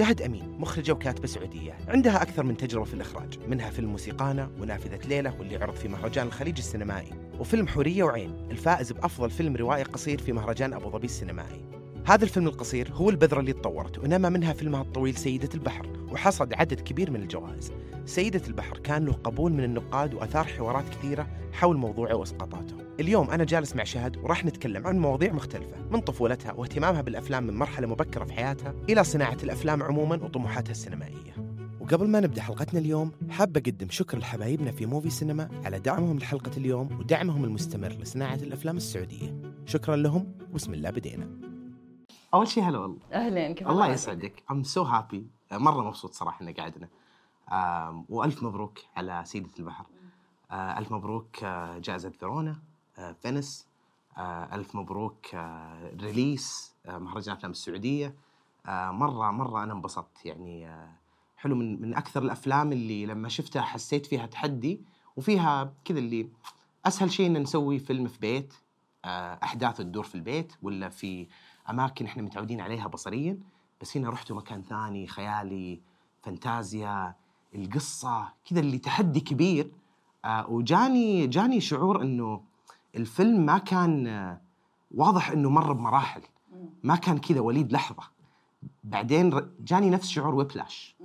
شهد أمين مخرجة وكاتبة سعودية. عندها أكثر من تجربة في الإخراج منها فيلم موسيقانا ونافذة ليلة واللي عرض في مهرجان الخليج السينمائي وفيلم حورية وعين الفائز بأفضل فيلم روائي قصير في مهرجان أبو ظبي السينمائي. هذا الفيلم القصير هو البذرة اللي تطورت ونما منها فيلمها الطويل سيدة البحر وحصد عدد كبير من الجوائز. سيدة البحر كان له قبول من النقاد وأثار حوارات كثيرة حول موضوعه وإسقاطاته اليوم أنا جالس مع شهد وراح نتكلم عن مواضيع مختلفة من طفولتها واهتمامها بالأفلام من مرحلة مبكرة في حياتها إلى صناعة الأفلام عموما وطموحاتها السينمائية. وقبل ما نبدأ حلقتنا اليوم حاب أقدم شكر لحبايبنا في موفي سينما على دعمهم لحلقة اليوم ودعمهم المستمر لصناعة الأفلام السعودية. شكرا لهم وبسم الله بدينا. أول شيء هلا والله. أهلا كيف الله؟ يسعدك. I'm so happy مرة مبسوط صراحة انك قاعدنا آم، وألف مبروك على سيدة البحر. آه، ألف مبروك آه، جائزة فيرونا. فينيس. آه، ألف مبروك آه، release آه، مهرجان أفلام السعودية. مرة مرة أنا انبسطت. يعني حلو من من أكثر الأفلام اللي لما شفتها حسيت فيها تحدي وفيها كذا اللي أسهل شيء إن نسوي فيلم في بيت احداثه تدور في البيت ولا في أماكن إحنا متعودين عليها بصريا. بس هنا رحتوا مكان ثاني خيالي فانتازيا القصة كذا اللي تحدي كبير. وجاني جاني شعور إنه الفيلم ما كان واضح إنه مر بمراحل. ما كان كذا وليد لحظة. بعدين جاني نفس شعور ويبلاش.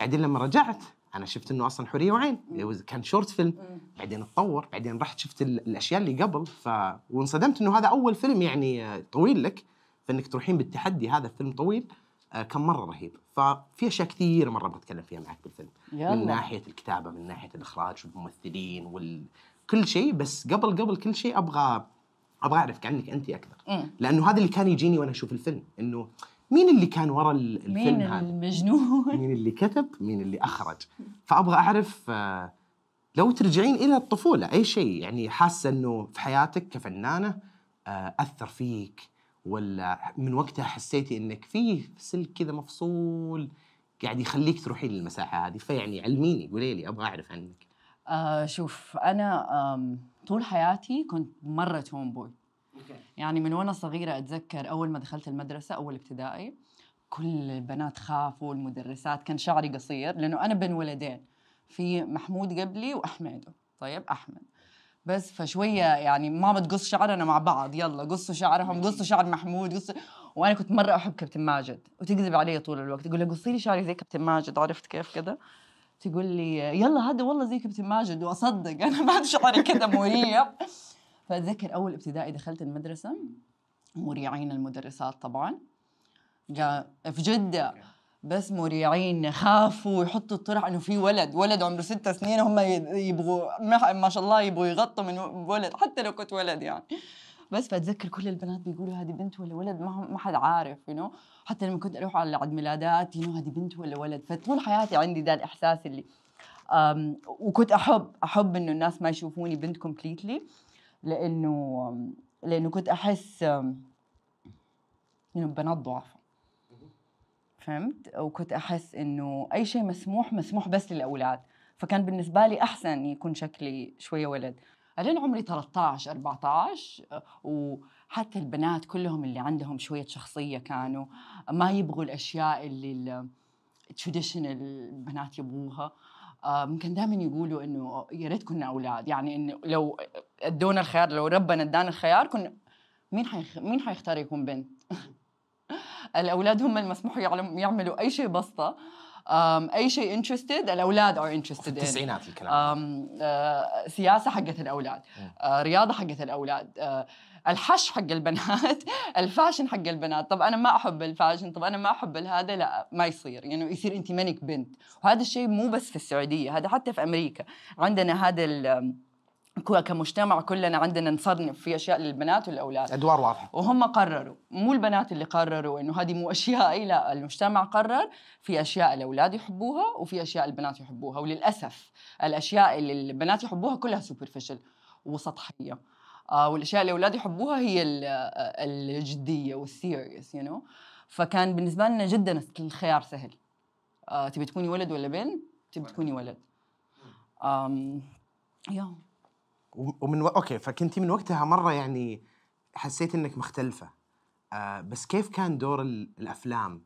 بعدين لما رجعت أنا شفت إنه أصلا حورية وعين. كان شورت فيلم بعدين اتطور. بعدين رحت شفت ال- الأشياء اللي قبل. ف وانصدمت إنه هذا أول فيلم يعني آه، طويل لك. فإنك تروحين بالتحدي هذا فيلم طويل آه، كان مرة رهيب. ففي أشياء كثير مرة بتكلم فيها معك بالفيلم. يلا. من ناحية الكتابة من ناحية الإخراج والممثلين وال كل شيء بس قبل قبل كل شيء أبغى أبغى أعرف عنك انت أكثر. مم. لأنه هذا اللي كان يجيني وأنا أشوف الفيلم إنه مين اللي كان ورا ال- الفيلم مين هذا؟ المجنون؟ مين اللي كتب؟ مين اللي أخرج؟ فأبغى أعرف آه، لو ترجعين إلى الطفولة أي شيء يعني حاسة إنه في حياتك كفنانة آه، أثر فيك ولا من وقتها حسيتي إنك في سلك كذا مفصول قاعد يخليك تروحين للمساحة هذه؟ فيعني علميني قولي لي أبغى أعرف عنك. آه شوف أنا طول حياتي كنت مرة توم بوي يعني من وأنا صغيرة أتذكر أول ما دخلت المدرسة أول ابتدائي كل البنات خافوا المدرسات كان شعري قصير لأنه أنا بين ولدين في محمود قبلي واحمد طيب أحمد. بس فشوية يعني ماما تقص شعرنا مع بعض يلا قصوا شعرهم قصوا شعر محمود قصوا. وأنا كنت مرة أحب كابتن ماجد وتكذب علي طول الوقت تقول لها قصي لي شعري زي كابتن ماجد عرفت كيف كذا تقول لي يلا هذا والله زي كابتن ماجد وأصدق أنا بعد شعري كذا مريب فأتذكر أول ابتدائي دخلت المدرسة مريعين المدرسات طبعا. جاء في جدة بس مريعين خافوا يحطوا الطرح إنه في ولد ولد عمره ست سنين هم يبغوا ما شاء الله يبغوا يغطوا من ولد حتى لو كنت ولد يعني. بس فاتذكر كل البنات بيقولوا هذه بنت ولا ولد ما ما حد عارف يو? حتى لما كنت أروح على عيد ميلادات يقولوا هذه بنت ولا ولد. فطول حياتي عندي ده الإحساس اللي أم وكنت أحب أحب إنه الناس ما يشوفوني بنت completely لأنه لأنه كنت أحس إنه بنات ضعفاء فهمت؟ وكنت أحس إنه أي شيء مسموح مسموح بس للأولاد. فكان بالنسبة لي أحسن يكون شكلي شوية ولد. لين عمري 13 14 أه، وحتى البنات كلهم اللي عندهم شوية شخصية كانوا ما يبغوا الأشياء اللي ال traditional البنات يبغوها آم، كان دائما يقولوا إنه يا ريت كنا أولاد يعني إنه لو أدونا الخيار لو ربنا أدانا الخيار كنا مين حيخ... مين حيختار يكون بنت؟ الأولاد هم المسموح. يعملوا أي شيء بسطه أي شيء interested الأولاد are في interested التسعينات الكلام. آه، سياسة حقت الأولاد. آه، رياضة حقت الأولاد. آه، الحش حق البنات ال fashion حق البنات. طب أنا ما أحب ال fashion طب أنا ما أحب هذا لا ما يصير. يعني يصير أنت منك بنت. وهذا الشيء مو بس في السعودية هذا حتى في أمريكا. عندنا هذا كمجتمع كلنا عندنا نصنف في أشياء للبنات والأولاد. أدوار واضحة. وهم قرروا مو البنات اللي قرروا إنه هذه مو اشيائي لا المجتمع قرر في أشياء الأولاد يحبوها وفي أشياء البنات يحبوها. وللأسف الأشياء اللي البنات يحبوها كلها superficial وسطحية. آه والأشياء اللي الأولاد يحبوها هي ال- الجدية وال serious you know فكان بالنسبة لنا جدا الخيار سهل. آه تبي تكوني ولد ولا بنت؟ تبي تكوني ولد. آم yeah. ومن و... أوكي فكنتي من وقتها مرة يعني حسيت إنك مختلفة. آه بس كيف كان دور ال- الأفلام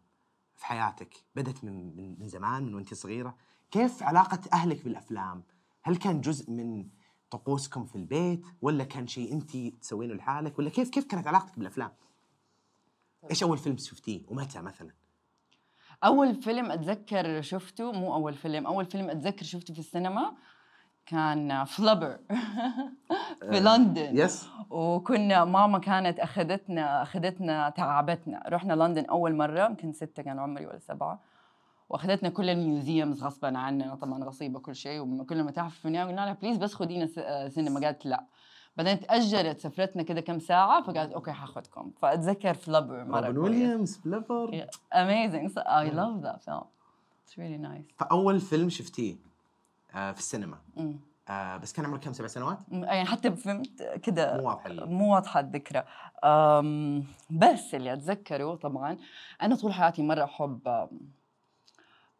في حياتك؟ بدت من من من زمان من وأنت صغيرة؟ كيف علاقة أهلك بالأفلام؟ هل كان جزء من طقوسكم في البيت؟ ولا كان شيء أنت تسوينه لحالك؟ ولا كيف كيف كانت علاقتك بالأفلام؟ إيش أول فيلم شفتيه؟ ومتى مثلا؟ أول فيلم أتذكر شفته مو أول فيلم أول فيلم أتذكر شفته في السينما كان فلبر في لندن. يس وكنا ماما كانت أخذتنا أخذتنا تعبتنا رحنا لندن أول مرة يمكن ستة كان عمري ولا سبعة. وأخذتنا كل ال museums غصبا عننا طبعا غصيبة كل شيء وكل المتاحف في قلنا لها please بس خدينا س- آه، سينما قالت لا. بعدين تاجلت سفرتنا كده كم ساعة فقالت أوكي حاخذكم فأتذكر Flubber مرة روبن ويليامز amazing. So I love that film. It's really nice. فأول فيلم شفتيه؟ آه في السينما. آه بس كان عمرك كم؟ سبع سنوات؟ يعني حتى فهمت كده. مو واضحة مو واضحة الذكرى. بس اللي أتذكره طبعا أنا طول حياتي أم،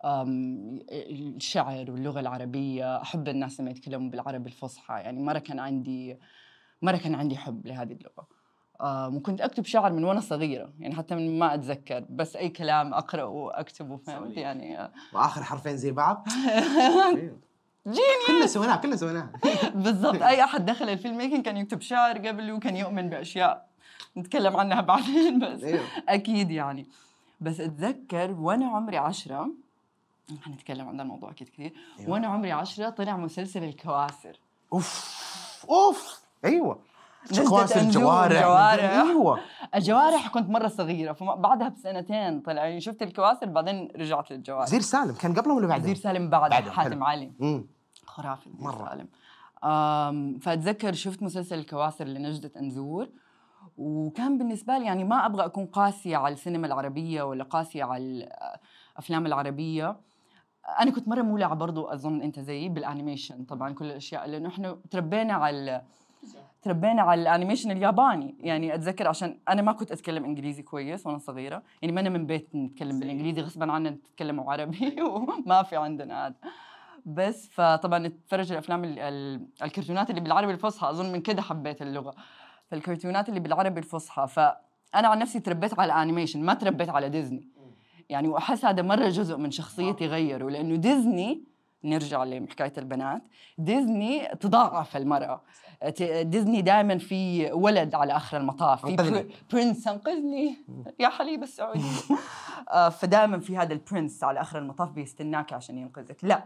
أم، الشعر واللغة العربية. أحب الناس لما يتكلموا بالعربي الفصحى. يعني مرة كان عندي مرة كان عندي حب لهذه اللغة. أم، وكنت أكتب شعر من وأنا صغيرة. يعني حتى من ما أتذكر. بس أي كلام أقرأه وأكتبه فهمت. يعني؟ أه، وآخر حرفين زي بعض؟ جيني كلنا سويناه كلنا سويناه بالضبط. أي أحد دخل الفيلم ميكينج كان يكتب شعر قبل وكان يؤمن بأشياء نتكلم عنها بعدين بس. أيوه. أكيد يعني. بس أتذكر وأنا عمري عشرة حنتكلم عن الموضوع أكيد كثير. أيوة. وأنا عمري عشرة طلع مسلسل الكواسر. أوف أوف أيوه. كواسر أنجوم، جوارح. أيوه. الجوارح كنت مرة صغيرة فبعدها بسنتين طلع. يعني شفت الكواسر بعدين رجعت للجوارح. وزير سالم كان قبلهم ولا بعدهم؟ وزير سالم بعد بعدهم، حاتم حلو. علي. امم خرافي مرة. فأتذكر شفت مسلسل الكواسر لنجدة انزور وكان بالنسبة لي يعني ما أبغى أكون قاسية على السينما العربية ولا قاسية على الأفلام العربية. أنا كنت مرة مولعة برضو أظن أنت زيي بال animation. طبعا كل الأشياء لأنه إحنا تربينا على تربينا على ال animation الياباني. يعني أتذكر عشان أنا ما كنت أتكلم إنجليزي كويس وأنا صغيرة. يعني ما أنا من بيت نتكلم بالإنجليزي غصبا عنا نتكلم عربي وما في عندنا هذا. بس. فطبعا نتفرج الأفلام ال- ال- الكرتونات اللي بالعربي الفصحى أظن من كده حبيت اللغة. فالكرتونات اللي بالعربي الفصحى. فأنا عن نفسي تربيت على ال animation ما تربيت على ديزني يعني وأحس هذا مرة جزء من شخصيتي غيره لأنه ديزني نرجع لحكاية البنات ديزني تضعف المرأة. ديزني دائما في ولد على آخر المطاف. في prince أنقذني. يا حليب السعوديه آه، فدائما في هذا ال prince على آخر المطاف بيستناك عشان ينقذك. لا.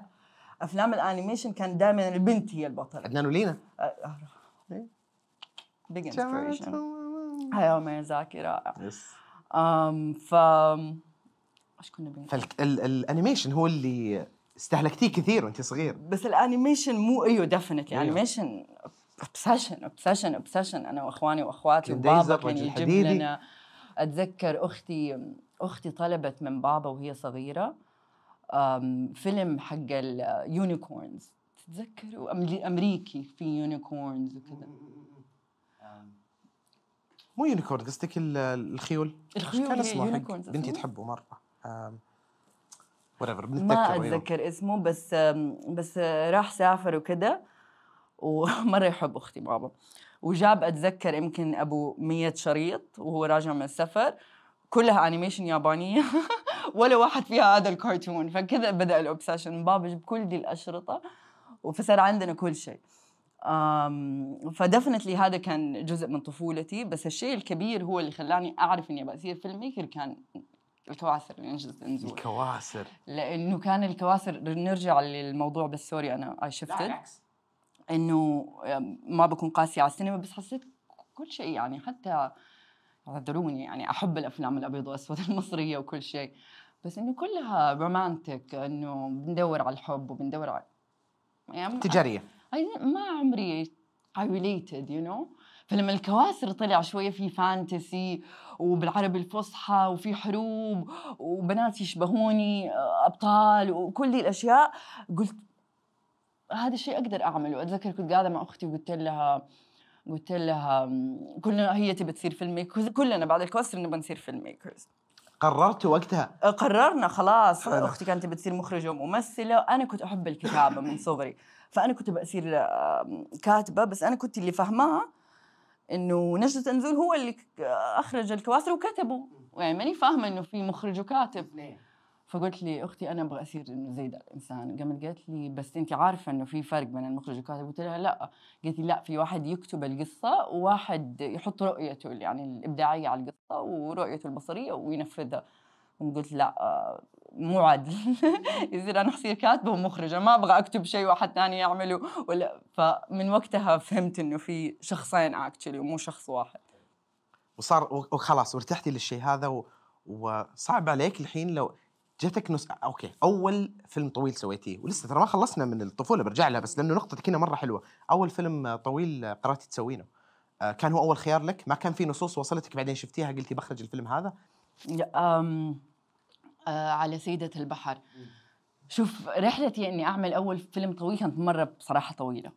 أفلام ال animation كان دائما البنت هي البطلة. عدنان ولينا big inspiration هاياو ميازاكي رائع yes ف إيش كنا بنقول؟ فال animation هو اللي استهلكتيه كثير وأنت صغير. بس ال animation مو أيوه definitely. animation obsession obsession obsession أنا وإخواني وأخواتي وبابا كان يجيب. لنا. أتذكر أختي أختي طلبت من بابا وهي صغيرة فيلم حق ال unicorns تتذكروا أمريكي في unicorns وكذا. مو unicorn قصدك ال- الخيول؟ الخيول كان اسمه حق unicorns بنتي؟ تحبه مرة. whatever ما. أتذكر اسمه بس بس راح سافر وكذا ومرة يحب أختي بابا. وجاب أتذكر يمكن أبو 100 شريط وهو راجع من السفر. كلها animation يابانية. ولا واحد فيها هذا الكرتون. فكذا بدأ ال obsession بابا جاب كل دي الأشرطة فصار عندنا كل شيء. أم ف definitely هذا كان جزء من طفولتي. بس الشيء الكبير هو اللي خلاني أعرف إني بصير filmmaker كان الكواسر اللي نجدة انزور الكواسر. لأنه كان الكواسر نرجع للموضوع بس sorry أنا I shifted إنه ما بكون قاسية على السينما بس حسيت كل شيء يعني حتى اعذروني يعني. أحب الأفلام الأبيض والأسود المصرية وكل شيء. بس إنه كلها رومانتك إنه بندور على الحب وبندور على يعني تجارية. ما عمري I related you know فلما الكواسر طلع شوية في فانتسي وبالعربي الفصحى وفي حروب وبنات يشبهوني أبطال وكل دي الأشياء قلت هذا الشيء أقدر أعمله. أتذكر كنت قاعدة مع أختي وقلت لها قلت لها "مم، كلنا هي تبي تصير filmmakers كلنا بعد الكواسر نبغى نصير filmmakers قررت وقتها؟ قررنا خلاص. حلو. أختي كانت بتصير مخرجة وممثلة أنا كنت أحب الكتابة من صغري. فأنا كنت بصير آم، كاتبة بس أنا كنت اللي فهمها إنه نجدة أنزور هو اللي ك- أخرج الكواسر وكتبه. يعني ماني فاهمة إنه في مخرج وكاتب. فقلت لي أختي أنا أبغى أصير انه زي ده الإنسان. قامت قالت لي بس انت عارفة إنه في فرق بين المخرج والكاتب. قلت لها لا. قالت لي لا في واحد يكتب القصة وواحد يحط رؤيته يعني الإبداعية على القصة ورؤيته البصرية وينفذها. قلت لا مو عادل. يصير أنا أصير كاتبة ومخرجة. ما أبغى أكتب شيء واحد ثاني يعمله ولا. فمن وقتها فهمت إنه في شخصين اكشلي ومو شخص واحد. وصار وخلاص وارتحتي للشيء هذا و... وصعب عليك الحين لو جتك نص أوكي أول فيلم طويل سويتيه ولسه ترى ما خلصنا من الطفولة برجع لها بس لأنه نقطتك هنا مرة حلوة. أول فيلم طويل قررتي تسوينه. آه، كان هو أول خيار لك؟ ما كان في نصوص وصلتك بعدين شفتيها؟ قلتي بخرج الفيلم هذا؟ أم آه على سيدة البحر. شوف رحلتي إني أعمل أول فيلم طويل كانت مرة بصراحة طويلة.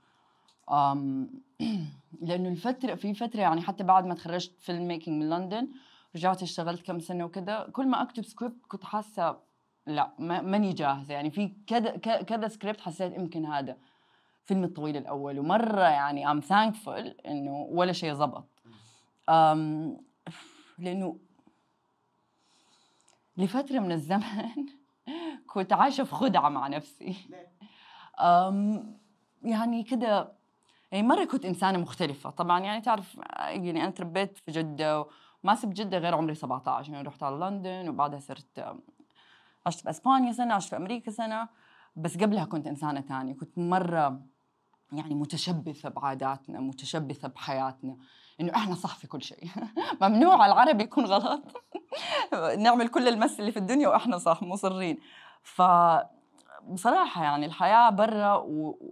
أم لأنه الفترة في فترة يعني حتى بعد ما تخرجت filmmaking من لندن رجعت اشتغلت كم سنة وكذا كل ما أكتب سكريبت كنت حاسة لا ما- ماني جاهزة. يعني في كذا كذا سكريبت حسيت يمكن هذا فيلم الطويل الأول. ومرة يعني I'm thankful إنه ولا شيء زبط. أم لأنه لفترة من الزمن كنت عايشة في خدعة مع نفسي. أم يعني كده يعني مرة كنت إنسانة مختلفة. طبعا يعني تعرف يعني أنا تربيت في جدة وما سبت جدة غير عمري 17 يعني رحت على لندن وبعدها صرت عشت في أسبانيا سنة عشت في أمريكا سنة بس قبلها كنت إنسانة تانية. كنت مرة يعني متشبثة بعاداتنا متشبثة بحياتنا إنه إحنا صح في كل شيء. ممنوع العربي يكون غلط. نعمل كل المس اللي في الدنيا وإحنا صح مصرين ف بصراحة يعني الحياة برا و...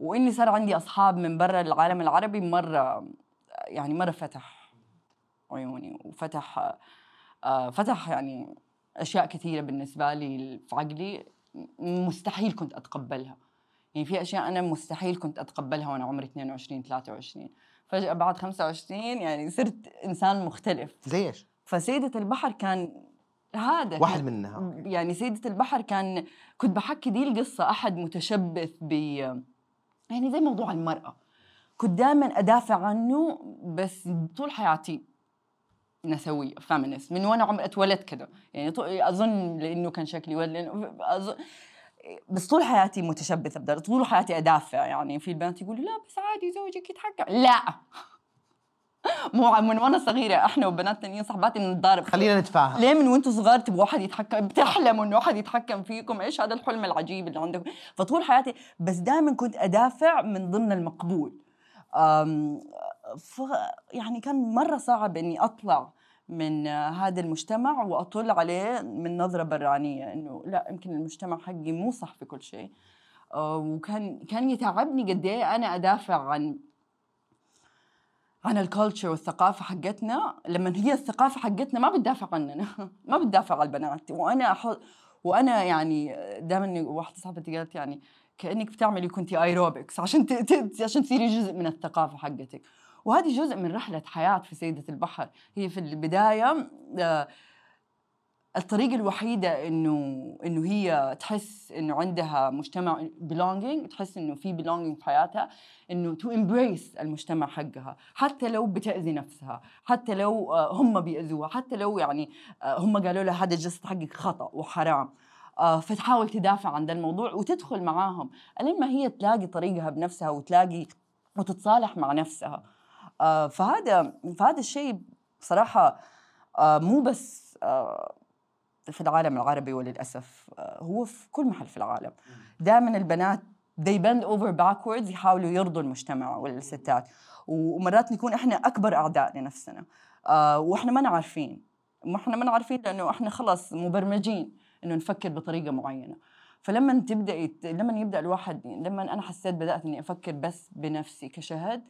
وإني صار عندي أصحاب من برا العالم العربي مرة يعني مرة فتح عيوني وفتح آه، فتح يعني أشياء كثيرة بالنسبة لي في عقلي مستحيل كنت أتقبلها. يعني في أشياء أنا مستحيل كنت أتقبلها وأنا عمري 22 23 فجأة بعد 25 يعني صرت إنسان مختلف. زي إيش؟ فسيدة البحر كان هذا واحد منها. يعني سيدة البحر كان كنت بحكي دي القصة أحد متشبث ب يعني زي موضوع المرأة. كنت دائما أدافع عنه بس طول حياتي. نسوية فيمينست من وأنا عمري اتولدت كده. يعني أظن لأنه كان شكلي ولد أظن بس طول حياتي متشبثة بدل طول حياتي أدافع. يعني في البنات يقولوا لا بس عادي زوجك يتحكم لا! مو من وأنا صغيرة إحنا وبنات تانيين صاحباتي بنتضارب. خلينا نتفاهم. ليه من وأنتم صغار تبغوا واحد يتحكم؟ بتحلموا إنه واحد يتحكم فيكم؟ إيش هذا الحلم العجيب اللي عندكم؟ فطول حياتي بس دائما كنت أدافع من ضمن المقبول. ف يعني كان مرة صعب إني أطلع من هذا المجتمع وأطل عليه من نظرة برانية إنه لا يمكن المجتمع حقي مو صح في كل شيء. آه، وكان كان يتعبني قد إيه أنا أدافع عن عن ال culture والثقافة حقتنا. لما هي الثقافة حقتنا ما بتدافع عننا ما بتدافع على البنات. وأنا أح... وأنا يعني دائما واحدة صاحبتي قالت يعني كأنك بتعملي كنتي ايروبكس عشان. عشان تصيري جزء من الثقافة حقتك. وهذه جزء من رحلة حياة في سيدة البحر. هي في البداية آه، الطريقة الوحيدة إنه إنه هي تحس إنه عندها مجتمع belonging تحس إنه في belonging في حياتها إنه to embrace المجتمع حقها. حتى لو بتأذي نفسها حتى لو آه، هم بيأذوها حتى لو يعني آه، هم قالوا لها هذا الجسد حقك خطأ وحرام. فتحاول تدافع عن ذا الموضوع وتدخل معاهم. لين ما هي تلاقي طريقها بنفسها وتلاقي وتتصالح مع نفسها. فهذا فهذا الشيء بصراحة آه، مو بس آه، في العالم العربي وللأسف آه، هو في كل محل في العالم. دائما البنات they bend over backwards يحاولوا يرضوا المجتمع والستات. ومرات نكون إحنا أكبر أعداء لنفسنا. آه وإحنا ما عارفين ما إحنا ما عارفين لأنه إحنا خلاص مبرمجين إنه نفكر بطريقة معينة. فلما تبدأ لما يبدأ الواحد لما أنا حسيت بدأت إني أفكر بس بنفسي كشهد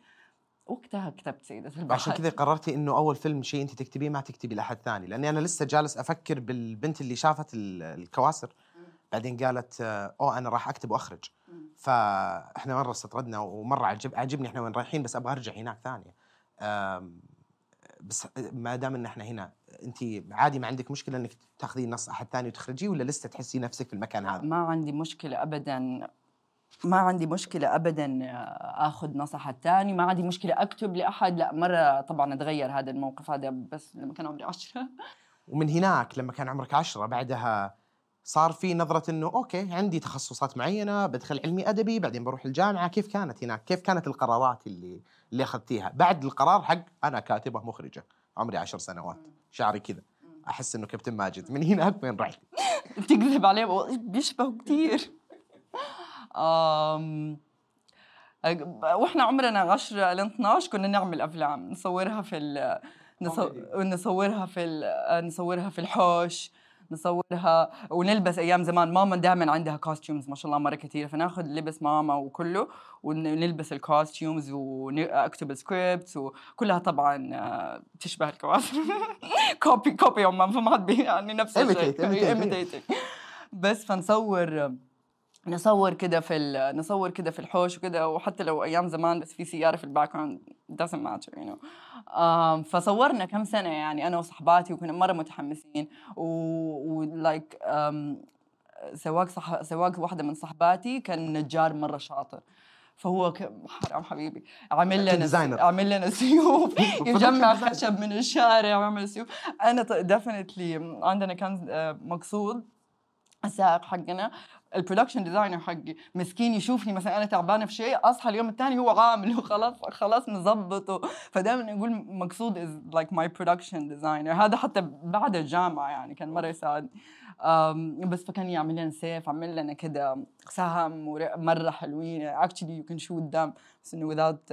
وقتها كتبت سيدة البحر عشان كذا قررتي إنه أول فيلم شيء أنت تكتبيه ما تكتبي لأحد ثاني لأني أنا لسه جالس أفكر بالبنت اللي شافت ال- الكواسر. بعدين قالت اوه أنا راح أكتب وأخرج. فإحنا مرة استطردنا ومرة عجب عجبني إحنا وين رايحين بس أبغى أرجع هناك ثانية. بس ما دام إن إحنا هنا أنت عادي ما عندك مشكلة إنك تاخذي نص أحد ثاني وتخرجيه ولا لسه تحسي نفسك في المكان هذا؟ ما عندي مشكلة أبدا. ما عندي مشكلة أبدا آخذ نصح الثاني ما عندي مشكلة أكتب لأحد. لا مرة طبعا أتغير هذا الموقف. هذا بس لما كان عمري عشرة. ومن هناك لما كان عمرك عشرة بعدها صار في نظرة إنه أوكي عندي تخصصات معينة بدخل علمي أدبي بعدين بروح الجامعة. كيف كانت هناك؟ كيف كانت القرارات اللي اللي أخذتيها؟ بعد القرار حق أنا كاتبة مخرجة. عمري عشر سنوات. شعري كذا. أحس إنه كابتن ماجد. من هناك وين رحت؟ تكذب عليه. بيشبهوا كثير. وإحنا عمرنا 10 ل 12 كنا نعمل أفلام نصورها في ال... نصو... نصورها في ال... نصورها في الحوش نصورها ونلبس أيام زمان. ماما دائما عندها costumes ما شاء الله مرة كثيرة فناخذ لبس ماما وكله ونلبس ال costumes واكتب ال scripts وكلها طبعا آه، تشبه الكواسم copy copy عمان فما حد يعني نفس الشيء. بس فنصور نصور كده في نصور كده في الحوش وكده وحتى لو أيام زمان بس في سيارة في ال background doesn't matter you know. um, فصورنا كم سنة يعني أنا وصحباتي وكنا مرة متحمسين و like um, سواق صح سواق واحدة من صحباتي كان نجار مرة شاطر. فهو ك... حرام حبيبي. عمل لنا عمل لنا سيوف يجمع خشب من الشارع ويعمل سيوف. أنا definitely عندنا كان آه، مقصود السائق حقنا. ال production designer حقي مسكين يشوفني مثلا أنا تعبانة في شيء أصحى اليوم الثاني هو عامل وخلاص خلاص نظبطه فدائما يقول مقصود is like my production designer هذا حتى بعد الجامعة يعني كان مرة يساعدني بس فكان يعمل لنا سيف عمل لنا كده سهم مرة حلوين. actually you can shoot them بس إنه without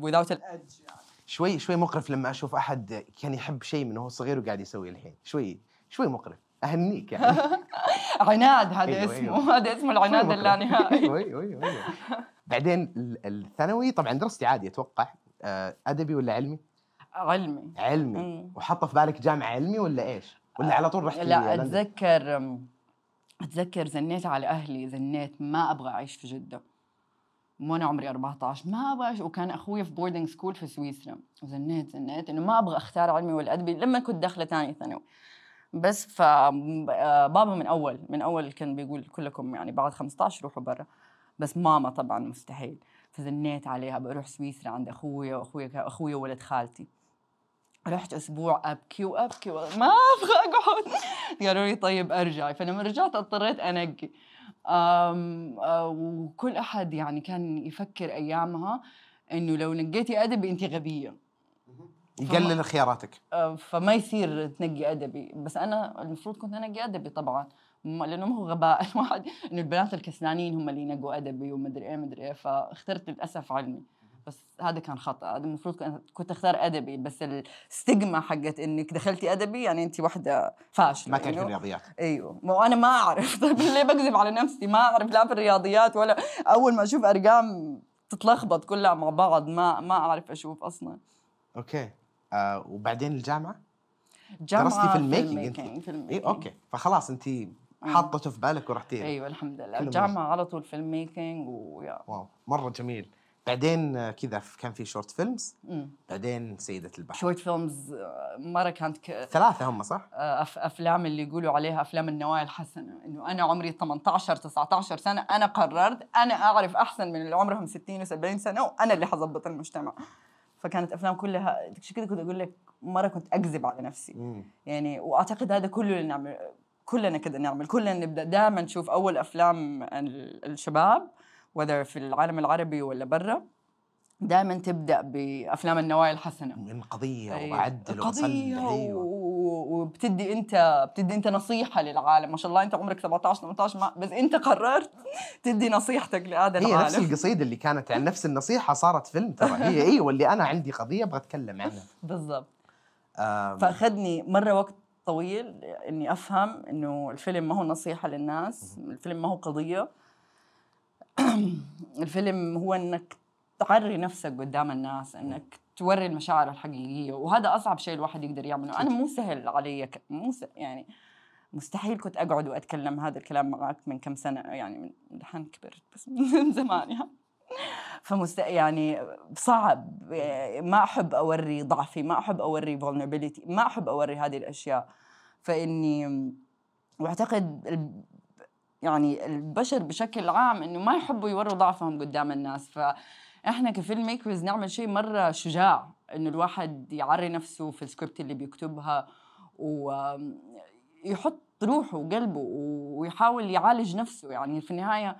without ال edge يعني. شوي شوي مقرف لما أشوف أحد كان يحب شيء من هو صغير وقاعد يسويه الحين. شوي شوي مقرف. أهنيك يعني. عناد هذا أيوة اسمه. أيوة. هذا اسمه العناد اللانهائي. أيوه أيوه أيوه. بعدين الثانوي طبعا درستي عادي أتوقع. آه، أدبي ولا علمي؟ علمي. علمي. مم. وحاطه في بالك جامعة علمي ولا إيش؟ ولا على طول رحت لا أتذكر أتذكر زنيت على أهلي زنيت ما أبغى أعيش في جدة. وأنا عمري 14 ما أبغى وكان أخوي في boarding school في سويسرا. وزنيت زنيت إنه ما أبغى أختار علمي ولا أدبي. لما كنت داخلة ثاني ثانوي. بس فبابا من أول من أول كان بيقول كلكم يعني بعد 15 روحوا برا. بس ماما طبعا مستحيل. فزنيت عليها بروح سويسرا عند أخويا وأخويا أخويا ولد خالتي. رحت أسبوع أبكي وأبكي ما أبغى أقعد. قالوا لي طيب ارجعي فلما رجعت اضطريت أنقي. وكل أحد يعني كان يفكر أيامها إنه لو نقيتي ادبي انت غبية. يقلل خياراتك. آه، فما يصير تنقي أدبي. بس أنا المفروض كنت أنقي أدبي طبعا. لأنه ما هو غباء. الواحد انه البنات الكسلانين هم اللي ينقوا أدبي ومدري إيه مدري إيه. فاخترت للأسف علمي. بس هذا كان خطأ. هذا المفروض كنت أختار أدبي. بس الستيغما حقت إنك دخلتي أدبي يعني أنت واحدة فاشلة ما تعرفي الرياضيات. أيوه. وأنا ما أعرف. طيب ليه بكذب على نفسي؟ ما أعرف لا في الرياضيات ولا أول ما أشوف أرقام تتلخبط كلها مع بعض ما ما أعرف أشوف أصلا. أوكي. آه وبعدين الجامعة؟ جامعة درستي filmmaking في إيه أوكي. فخلاص أنت حاطته في بالك ورحتي أيوه الحمد لله. الجامعة على طول filmmaking ويا wow مرة جميل. بعدين كذا كان في short films بعدين سيدة البحر. short films مرة كانت ك... ثلاثة هم صح؟ آه، أف... أفلام اللي يقولوا عليها أفلام النوايا الحسنة. إنه أنا عمري 18 19 سنة أنا قررت أنا أعرف أحسن من اللي عمرهم 60 و70 سنة وأنا اللي حظبط المجتمع. فكانت أفلام كلها عشان كذا كنت أقول لك مرة كنت أكذب على نفسي مم. يعني وأعتقد هذا كله اللي نعمل كلنا كذا نعمل كلنا نبدأ دائما نشوف أول أفلام الشباب وذا في العالم العربي ولا برا دائما تبدأ بأفلام النوايا الحسنة من قضية أيوة. واعدل قضية أيوة. وبتدي انت بتدي انت نصيحة للعالم. ما شاء الله انت عمرك 17 18 ما بس انت قررت تدي نصيحتك لهذا العالم هي نفس القصيدة اللي كانت عن نفس النصيحة صارت فيلم ترى. هي أيوه اللي أنا عندي قضية أبغى أتكلم عنها. بالضبط. فأخذني مرة وقت طويل إني أفهم إنه الفيلم ما هو نصيحة للناس الفيلم ما هو قضية. الفيلم هو إنك تعري نفسك قدام الناس إنك توري المشاعر الحقيقية وهذا أصعب شيء الواحد يقدر يعمله. أنا مو سهل علي مو يعني مستحيل كنت أقعد وأتكلم هذا الكلام معك من كم سنة يعني من دحين كبرت بس من زمان يعني. ف must يعني صعب ما أحب أوري ضعفي ما أحب أوري vulnerability ما أحب أوري هذه الأشياء. فإني واعتقد يعني البشر بشكل عام إنه ما يحبوا يوروا ضعفهم قدام الناس. فاحنا ك filmmakers نعمل شيء مرة شجاع انه الواحد يعري نفسه في السكريبت اللي بيكتبها ويحط روحه وقلبه ويحاول يعالج نفسه. يعني في النهاية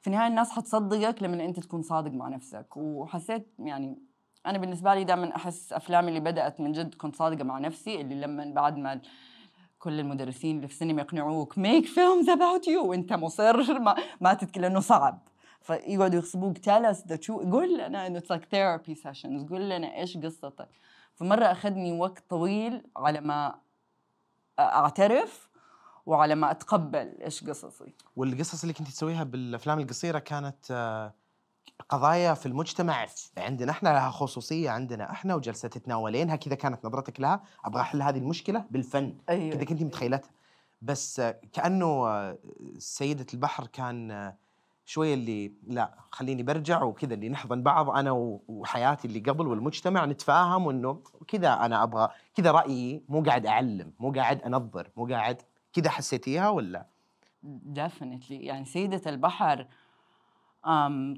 في النهاية الناس حتصدقك لما أنت تكون صادق مع نفسك. وحسيت يعني أنا بالنسبة لي دائما أحس أفلامي اللي بدأت من جد كنت صادقة مع نفسي اللي لما بعد ما كل المدرسين اللي في السينما يقنعوك make films about you وأنت مُصر ما, ما تتكلم إنه صعب. فيقعدوا يغصبوك tell us the قول لنا إنه it's like therapy sessions قول لنا إيش قصتك. فمرة أخذني وقت طويل على ما أعترف وعلى ما أتقبل إيش قصصي. والقصص اللي كنت تسويها بالأفلام القصيرة كانت آه، قضايا في المجتمع. عندنا إحنا لها خصوصية عندنا إحنا وجلسة تتناولينها كذا كانت نظرتك لها. أبغى أحل هذه المشكلة بالفن. أيوة. كذا كنت متخيلتها. بس آه، كأنه آه، سيدة البحر كان شوية اللي لا خليني برجع وكذا اللي نحضن بعض أنا وحياتي اللي قبل والمجتمع نتفاهم وانه كذا أنا أبغى كذا رأيي مو قاعد أعلم مو قاعد أنظر مو قاعد كذا حسيتيها ولا؟ definitely يعني سيدة البحر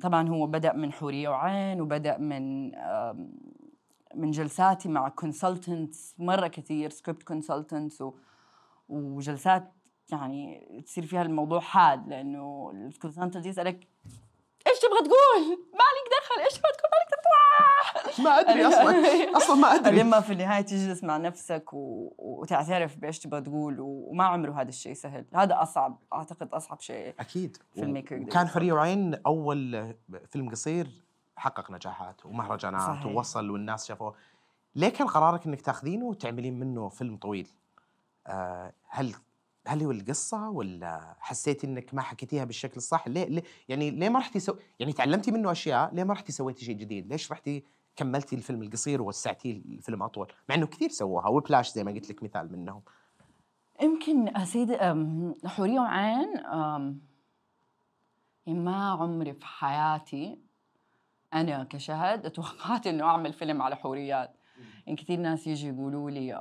طبعا هو بدأ من حورية وعين وبدأ من من جلساتي مع consultants مرة كثير script consultants وجلسات يعني تصير فيها الموضوع حاد لأنه ال consultant يسالك إيش تبغى تقول؟ ما عليك دخل إيش تبغى تقول؟ ما عليك ما أدري أصلا أصلا ما أدري لما في النهاية تجلس مع نفسك و... وتعترف بإيش تبغى تقول وما عمره هذا الشيء سهل هذا أصعب أعتقد أصعب شيء أكيد في الميكر كان حرية وعين أول فيلم قصير حقق نجاحات ومهرجانات صحيح. ووصل والناس شافوه ليه كان قرارك إنك تاخذينه وتعملين منه فيلم طويل؟ آه هل هل هو القصة ولا حسيتي إنك ما حكيتيها بالشكل الصح؟ ليه, ليه يعني ليه ما رحتي سو... يعني تعلمتي منه أشياء، ليه ما رحتي سويتي شيء جديد؟ ليش رحتي كملتي الفيلم القصير ووسعتيه الفيلم أطول؟ مع إنه كثير سووها وبلاش زي ما قلت لك مثال منهم. يمكن سي دي حورية وعين يعني ما عمري في حياتي أنا كشهد توقعت إنه أعمل فيلم على حوريات يعني كثير ناس يجي يقولوا لي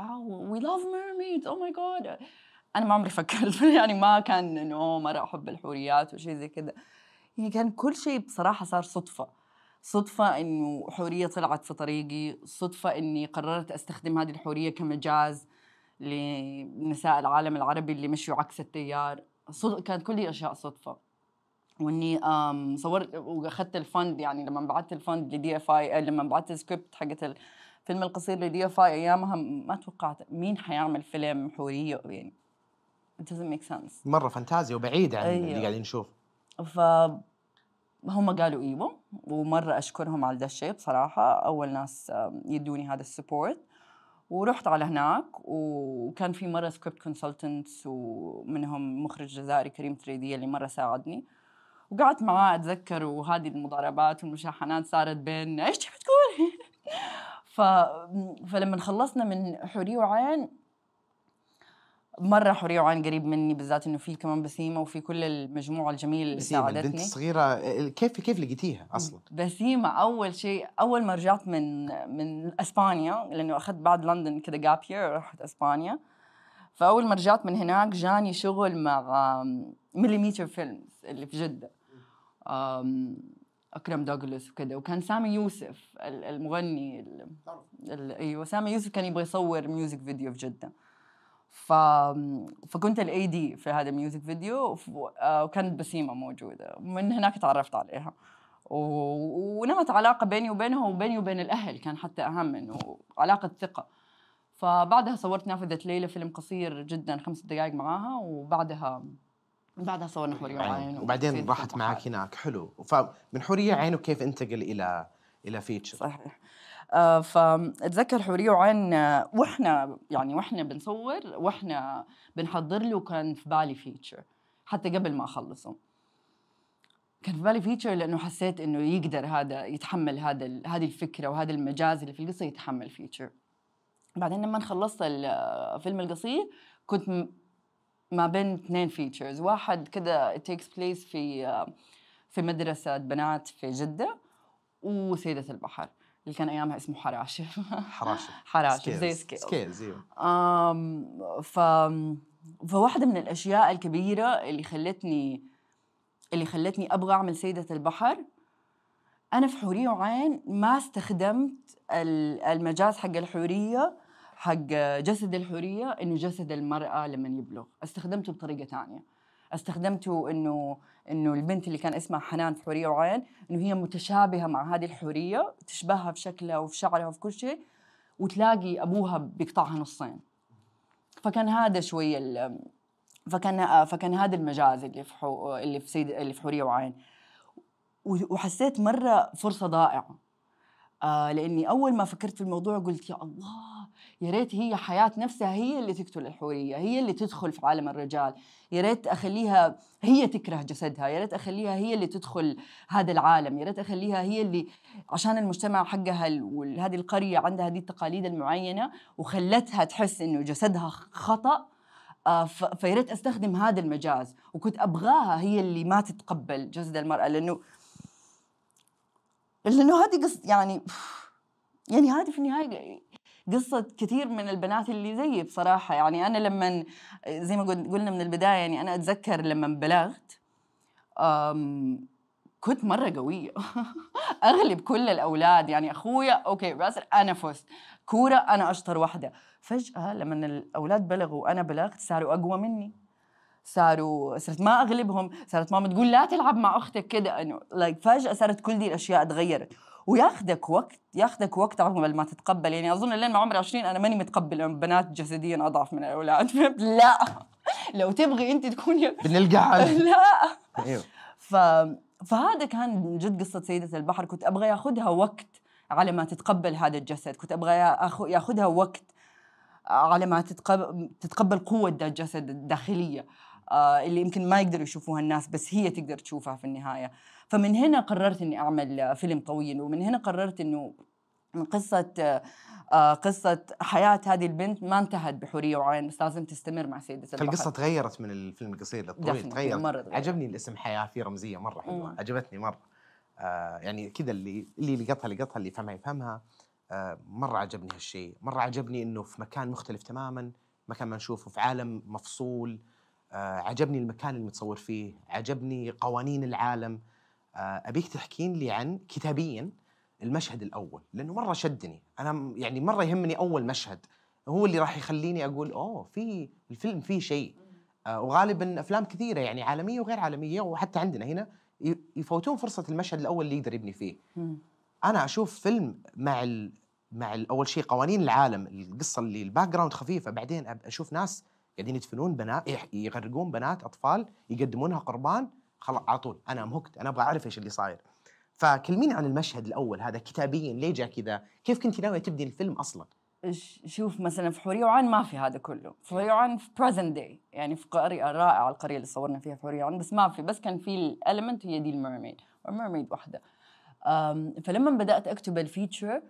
oh we love mermaids. Oh my god. أنا ما عمري فكرت يعني ما كان إنه مرة أحب الحوريات وشيء زي كذا يعني كان كل شيء بصراحة صار صدفة. صدفة إنه حورية طلعت في طريقي. صدفة إني قررت أستخدم هذه الحورية كمجاز لنساء العالم العربي اللي مشوا عكس التيار. صد... كانت كل أشياء صدفة. وإني صورت وأخذت ال fund يعني لما بعثت ال fund ل DFI لما بعثت السكريبت حقت الفيلم القصير ل DFI أيامها ما توقعت مين حيعمل فيلم حوريه يعني. It doesn't make sense. مرة فانتازيا وبعيد عن أيوه. اللي قاعدين نشوف. ف هم قالوا إيوه ومرة أشكرهم على ذا الشيء بصراحة. أول ناس يدوني هذا ال support. ورحت على هناك وكان في مرة script consultants ومنهم مخرج جزائري كريم تريدي اللي مرة ساعدني. وقعدت معاه أتذكر وهذه المضاربات والمشاحنات صارت بين إيش تبي تقول؟ ف... فلما خلصنا من حوريه وعين مرة حوريه وعين قريب مني بالذات إنه في كمان بسيمة وفي كل المجموعة الجميلة اللي ساعدتني. البنت الصغيره كيف كيف لقيتيها أصلا؟ بسيمة أول شيء أول ما رجعت من من إسبانيا لأنه أخذت بعد لندن كذا جاب يير رحت إسبانيا. فأول ما رجعت من هناك جاني شغل مع مليمتر فيلمز اللي في جدة. أكرم دوغلاس وكذا وكان سامي يوسف المغني أيوه سامي يوسف كان يبغى يصور music video في جدة. ف... فكنت ال AD في هذا ال music video وكانت بسيمة موجودة. ومن هناك تعرفت عليها. و... ونمت علاقة بيني وبينها وبيني وبين الأهل كان حتى أهم إنه علاقة ثقة. فبعدها صورت نافذه ليلى فيلم قصير جدا خمس دقائق معاها وبعدها بعدها صورنا حوريه وعين وبعدين راحت معك هناك. حلو. فمن حورية عين وكيف انتقل إلى إلى feature؟ صحيح. آه فاتذكر حورية وعين آه، وإحنا يعني وإحنا بنصور وإحنا بنحضر له كان في بالي feature حتى قبل ما أخلصه. كان في بالي feature لأنه حسيت إنه يقدر هذا يتحمل هذا هذه الفكرة وهذا المجاز اللي في القصة يتحمل feature. بعدين لما خلصت الفيلم القصير كنت ما بين اثنين features واحد كذا takes place في في مدرسة بنات في جدة وسيدة البحر اللي كان أيامها اسمه حراشف حراشف حراشف زي scales scales إيوه. ف فواحدة من الأشياء الكبيرة اللي خلتني اللي خلتني أبغى أعمل سيدة البحر أنا في حورية وعين ما استخدمت المجاز حق الحورية حق جسد الحورية إنه جسد المرأة لما يبلغ. استخدمته بطريقة ثانية استخدمته إنه إنه البنت اللي كان اسمها حنان في حورية وعين إنه هي متشابهة مع هذه الحورية تشبهها في شكلها وفي شعرها وفي كل شيء وتلاقي أبوها بيقطعها نصين. فكان هذا شوي فكان فكان هذا المجاز اللي في حو... اللي في سيد اللي في حورية وعين. وحسيت مرة فرصة ضائعة. آه لإني أول ما فكرت في الموضوع قلت يا الله يا ريت هي حياة نفسها هي اللي تقتل الحورية هي اللي تدخل في عالم الرجال. يا ريت أخليها هي تكره جسدها يا ريت أخليها هي اللي تدخل هذا العالم يا ريت أخليها هي اللي عشان المجتمع حقها وهذه القرية عندها هذه التقاليد المعينة وخلتها تحس إنه جسدها خطأ آه، فيا ريت أستخدم هذا المجاز. وكنت أبغاها هي اللي ما تتقبل جسد المرأة لأنه لأنه هذه قصه يعني يعني هذه في النهاية قصة كثير من البنات اللي زيي بصراحة. يعني أنا لما زي ما قلنا من البداية يعني أنا أتذكر لما بلغت كنت مرة قوية. أغلب كل الأولاد يعني أخويا okay بس أنا فزت كورة أنا أشطر واحدة. فجأة لما الأولاد بلغوا وأنا بلغت صاروا أقوى مني. صاروا صرت ما أغلبهم صارت ماما تقول لا تلعب مع أختك كده. إنه like فجأة صارت كل دي الأشياء تغيرت. وياخذك وقت ياخذك وقت قبل ما تتقبل. يعني أظن لين ما عمري 20 أنا ماني متقبل بنات جسديا أضعف من الأولاد. فهمت لا. لو تبغي انت تكوني بنلقى لا. أيوه. ف... فهذا كان جد قصة سيدة البحر. كنت أبغى ياخذها وقت على ما تتقبل هذا الجسد. كنت أبغى ياخذها وقت على ما تتقبل, تتقبل قوة ده الجسد الداخلية. آه، اللي يمكن ما يقدروا يشوفوها الناس بس هي تقدر تشوفها في النهاية. فمن هنا قررت إني أعمل فيلم طويل ومن هنا قررت إنه قصة آه قصة حياة هذه البنت ما انتهت بحورية وعين بس لازم تستمر مع سيدة البحر. فالقصة تغيرت من الفيلم القصير للطويل تغيرت. مرة تغير. عجبني الاسم حياة في رمزية مرة حلوة عجبتني مرة. آه يعني كذا اللي اللي لقطها لقطها اللي يفهمها يفهمها. آه مرة عجبني هالشيء. مرة عجبني إنه في مكان مختلف تماما مكان ما نشوفه في عالم مفصول. آه عجبني المكان اللي متصور فيه عجبني قوانين العالم. آه أبيك تحكين لي عن كتابيا المشهد الأول لأنه مرة شدني. أنا يعني مرة يهمني أول مشهد. هو اللي راح يخليني أقول أوه في الفيلم فيه شيء. آه وغالبا أفلام كثيرة يعني عالمية وغير عالمية وحتى عندنا هنا يفوتون فرصة المشهد الأول اللي يقدر يبني فيه. أنا أشوف فيلم مع ال مع أول شيء قوانين العالم القصة اللي ال background خفيفة بعدين أشوف ناس قاعدين يدفنون بنات يغرقون بنات أطفال يقدمونها قربان خلاص على طول. أنا مـ hooked أنا أبغى أعرف إيش اللي صاير. فكلميني عن المشهد الأول هذا كتابيا ليه جاء كذا؟ كيف كنت ناوية تبدي الفيلم أصلا؟ شوف مثلا في حوريه وعن ما في هذا كله. في حوريه وعين في present day يعني في قرية رائعة القرية اللي صورنا فيها في حوريه وعين بس ما في. بس كان في ال element هي دي ال mermaid ال mermaid واحدة فلما بدأت أكتب ال feature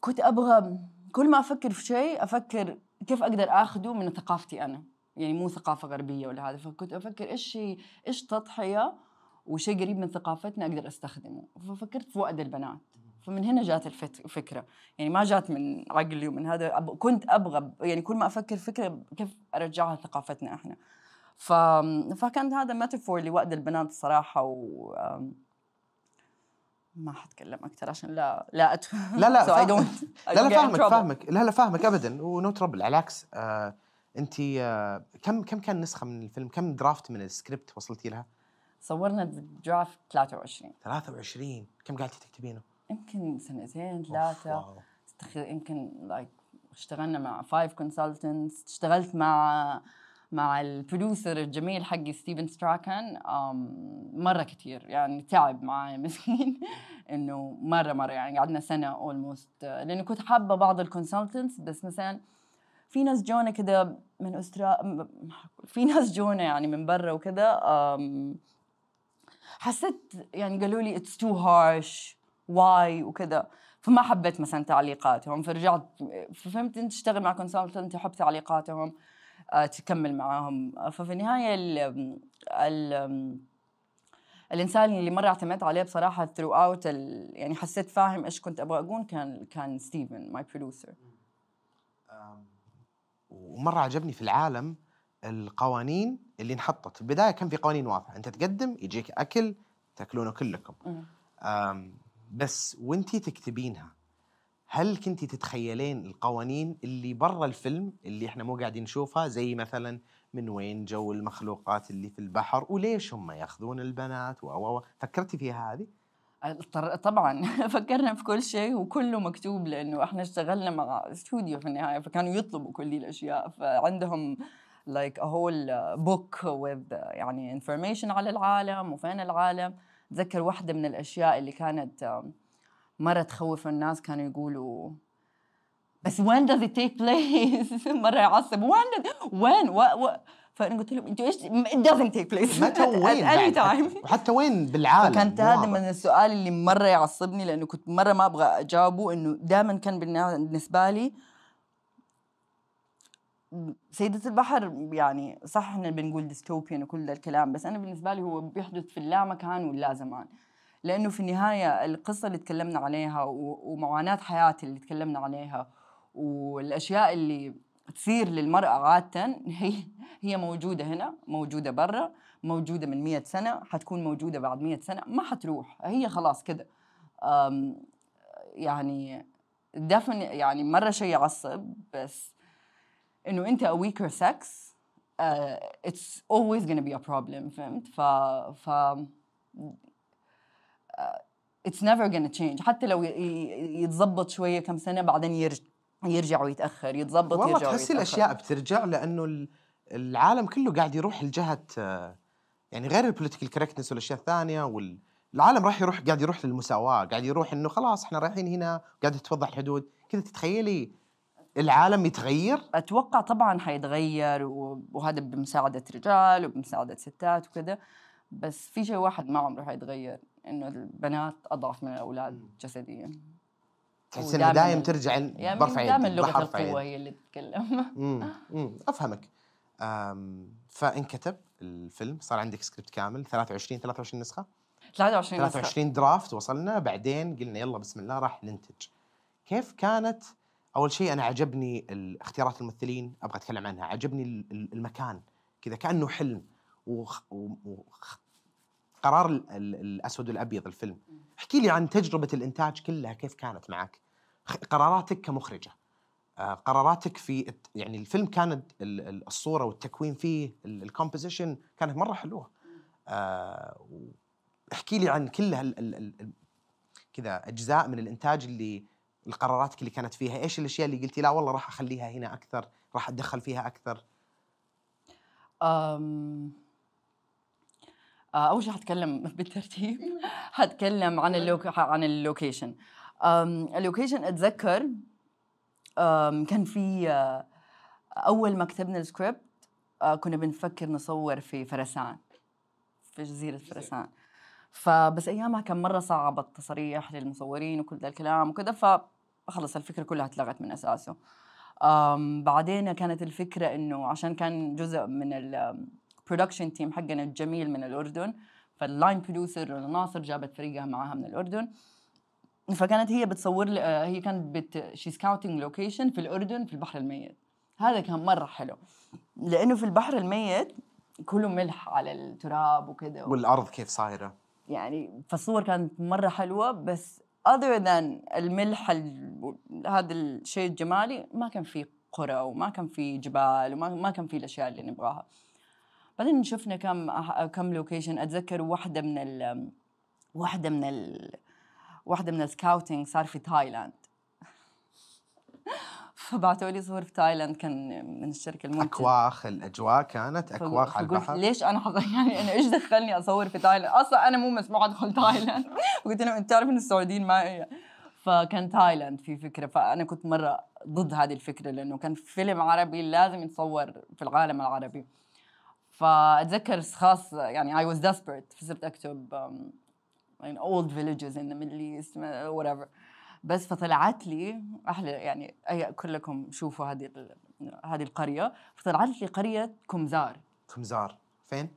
كنت أبغى كل ما أفكر في شيء أفكر كيف أقدر اخذه من ثقافتي أنا؟ يعني مو ثقافة غربية ولا هذا فكنت أفكر إيش إيش تضحية وشيء قريب من ثقافتنا أقدر أستخدمه. ففكرت في وأد البنات. فمن هنا جات الفكرة يعني ما جات من عقلي ومن هذا. كنت أبغى يعني كل ما أفكر فكرة كيف أرجعها لثقافتنا إحنا. ف... فكان هذا ميتافور لوأد البنات الصراحه و ما حتكلم أكثر عشان لا لا لا لا so I don't, I لا لا فاهمك فاهمك. لا لا فاهمك ابدا. و no trouble على العكس آه أنت آه كم كم كان نسخة من الفيلم؟ كم draft من السكريبت وصلتي لها؟ صورنا ال draft 23 23 كم قعدتي تكتبينه؟ يمكن سنتين ثلاثة. يمكن like اشتغلنا مع five consultants اشتغلت مع مع ال producer الجميل حقي ستيفن ستراكن مرة كثير يعني تعب معي مسكين إنه مرة مرة يعني قعدنا سنة almost لأنه كنت حابة بعض ال consultants بس مثلا في ناس جونا كده من استرا في ناس جونا يعني من برا وكده حسيت يعني قالوا لي it's too harsh, why وكذا فما حبيت مثلا تعليقاتهم فرجعت فهمت إنت تشتغل مع consultant تحب تعليقاتهم. تكمل معاهم. ففي النهاية ال ال الإنسان اللي مرة اعتمدت عليه بصراحة throughout يعني حسيت فاهم إيش كنت أبغى أقول كان كان ستيفن my producer ومرة عجبني في العالم القوانين اللي انحطت. في البدايه كان في قوانين واضحة. أنت تقدم يجيك أكل تاكلونه كلكم. بس وانتي تكتبينها هل كنتي تتخيلين القوانين اللي برا الفيلم اللي إحنا مو قاعدين نشوفها؟ زي مثلا من وين جو المخلوقات اللي في البحر وليش هم يأخذون البنات؟ و فكرتي فيها هذه؟ طبعا. فكرنا في كل شيء وكله مكتوب لأنه إحنا اشتغلنا مع استوديو في النهاية فكانوا يطلبوا كل دي الأشياء. فعندهم like whole book with يعني information على العالم وفين العالم. اتذكر واحدة من الأشياء اللي كانت مرة تخوف الناس كانوا يقولوا بس وين does it take place? مرة يعصب وين does- وين و... و... فأنا قلت لهم إنتوا إيش it doesn't take place. متى وين any بعد؟ time. وحتى وين بالعالم؟ فكانت هذا. من السؤال اللي مرة يعصبني لأنه كنت مرة ما أبغى أجاوبه إنه دائما كان بالنسبة لي سيدة البحر يعني صح إحنا بنقول dystopian وكل ذا الكلام بس أنا بالنسبة لي هو بيحدث في اللامكان واللا زمان. لأنه في النهاية القصة اللي تكلمنا عليها ومعاناة حياتي اللي تكلمنا عليها والأشياء اللي تصير للمرأة عادة هي هي موجودة هنا موجودة برا موجودة من مية سنة حتكون موجودة بعد مية سنة ما حتروح هي خلاص كده. يعني دفن يعني مرة شيء يعصب بس إنه أنت a weaker sex uh, it's always gonna be a problem فهمت؟ ف ف it's never gonna change. حتى لو يتظبط شوية كم سنة بعدين يرجع يرجع ويتأخر يتظبط والله يرجع تحسي ويتأخر. الأشياء بترجع لأنه ال- العالم كله قاعد يروح لجهة يعني غير ال political correctness والأشياء الثانية والعالم راح يروح قاعد يروح للمساواة قاعد يروح إنه خلاص إحنا رايحين هنا قاعدة تتوضح الحدود كذا تتخيلي العالم يتغير؟ أتوقع طبعا حيتغير وهذا بمساعدة رجال وبمساعدة ستات وكذا بس في شيء واحد ما عمره حيتغير. إنه البنات أضعف من الأولاد جسديا. تحس انها دايم ترجع برفع دائما يدي لغة القوة. هي اللي تتكلم. امم أفهمك. فانكتب الفيلم صار عندك سكريبت كامل 23 23 نسخة. 23 نسخة. 23 draft وصلنا بعدين قلنا يلا بسم الله راح ننتج. كيف كانت؟ أول شيء أنا عجبني اختيارات الممثلين أبغى أتكلم عنها. عجبني ال- ال- المكان. كذا كأنه حلم. وخ... وخ... قرار ال... ال... الأسود والأبيض الفيلم. احكي لي عن تجربة الإنتاج كلها كيف كانت معك؟ قراراتك كمخرجة. آه، قراراتك في يعني الفيلم كانت ال- ال- الصورة والتكوين فيه الكومبوزيشن كانت مرة حلوة. آه، احكي لي عن كل كذا أجزاء من الإنتاج اللي القراراتك اللي كانت فيها. إيش الأشياء اللي قلتي لا والله راح أخليها هنا أكثر راح اتدخل فيها أكثر؟ أم... آه، أول شيء حتكلم بالترتيب. حتكلم عن ال loc... عن ال location. ال location أتذكر أم... كان في آه، أول ما كتبنا السكريبت آه، كنا بنفكر نصور في فرسان في جزيرة فرسان. فبس أيامها كان مرة صعب التصريح للمصورين وكل ذا الكلام وكذا فخلص الفكرة كلها اتلغت من أساسه. أم بعدين كانت الفكرة إنه عشان كان جزء من ال production team حقنا الجميل من الأردن فال line producer ناصر جابت فريقها معاها من الأردن. فكانت هي بتصور لي- آه، هي كانت بت شي scouting location في الأردن في البحر الميت. هذا كان مرة حلو لأنه في البحر الميت كله ملح على التراب وكذا والأرض كيف صايرة. يعني فالصور كانت مرة حلوة بس other than الملح ال- هذا الشيء الجمالي ما كان في قرى وما كان في جبال وما ما كان في الأشياء اللي نبغاها. بعدين شفنا كم كم location أتذكر واحدة من ال واحدة من ال واحدة من ال scouting صار في تايلاند فبعثوا لي صور في تايلاند كان من الشركة المنتجة اكواخ الأجواء كانت؟ اكواخ على البحر؟ ليش أنا حق... يعني أنا إيش دخلني أصور في تايلاند أصلا أنا مو مسموح أدخل تايلاند وقلت لهم أنت تعرف إن السعوديين ما هي فكان تايلاند في فكرة. فأنا كنت مرة ضد هذه الفكرة لأنه كان فيلم عربي لازم يتصور في العالم العربي. فأتذكر خاص يعني I was desperate فصرت اكتب um, in old villages in the Middle East whatever بس فطلعت لي أحلى يعني أي كلكم شوفوا هذه هذه القرية فطلعت لي قرية كمزار كمزار فين؟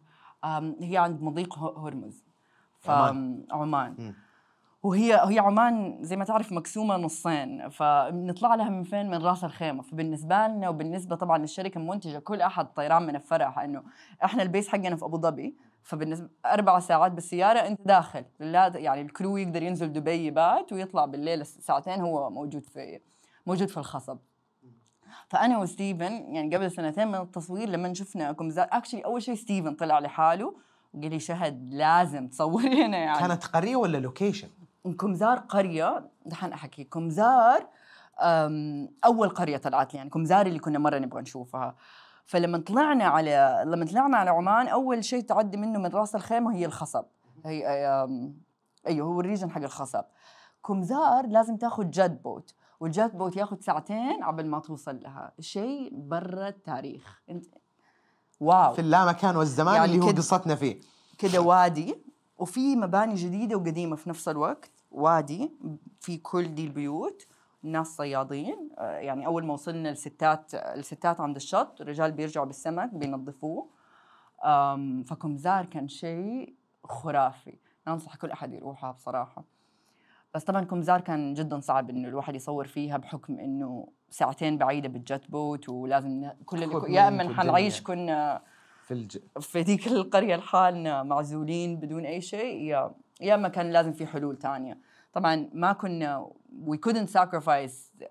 أم، هي عند مضيق هرمز عمان. عمان. وهي هي عمان زي ما تعرف مقسومة نصين فبنطلع لها من فين؟ من راس الخيمة. فبالنسبة لنا وبالنسبة طبعا للشركة المنتجه كل أحد طيران من الفرح إنه إحنا البيس حقنا في أبو ظبي. فبالنسبة أربع ساعات بالسيارة أنت داخل. لا يعني الكرو يقدر ينزل دبي يبات ويطلع بالليل ساعتين هو موجود في موجود في الخصب. فأنا وستيفن يعني قبل سنتين من التصوير لما شفنا كمزار actually أول شيء ستيفن طلع لحاله وقال لي شهد لازم تصوري هنا يعني. كانت قرية ولا location؟ كمزار قرية دحين أحكي. كمزار أول قرية طلعت لي يعني كمزار اللي كنا مرة نبغى نشوفها. فلما طلعنا على لما طلعنا على عمان أول شيء تعدي منه من راس الخيمه هي الخصب هي أيوه هو ال region حق الخصب. كمزار لازم تاخذ jet boat وال jet boat ياخذ ساعتين قبل ما توصل لها. شيء برا التاريخ. إنت واو. في اللامكان والزمان يعني اللي هو قصتنا فيه. كده وادي. وفي مباني جديدة وقديمة في نفس الوقت وادي في كل دي البيوت ناس صيادين. آه، يعني أول ما وصلنا الستات الستات عند الشط الرجال بيرجعوا بالسمك بينظفوه. فكمزار كان شيء خرافي. أنصح كل أحد يروحها بصراحة. بس طبعا كمزار كان جدا صعب إنه الواحد يصور فيها بحكم إنه ساعتين بعيدة بال jet boat ولازم كل يا إما. حنعيش كنا في الج... في ذيك القرية لحالنا معزولين بدون أي شيء يا يا إما كان لازم في حلول تانية. طبعا ما كنا we couldn't sacrifice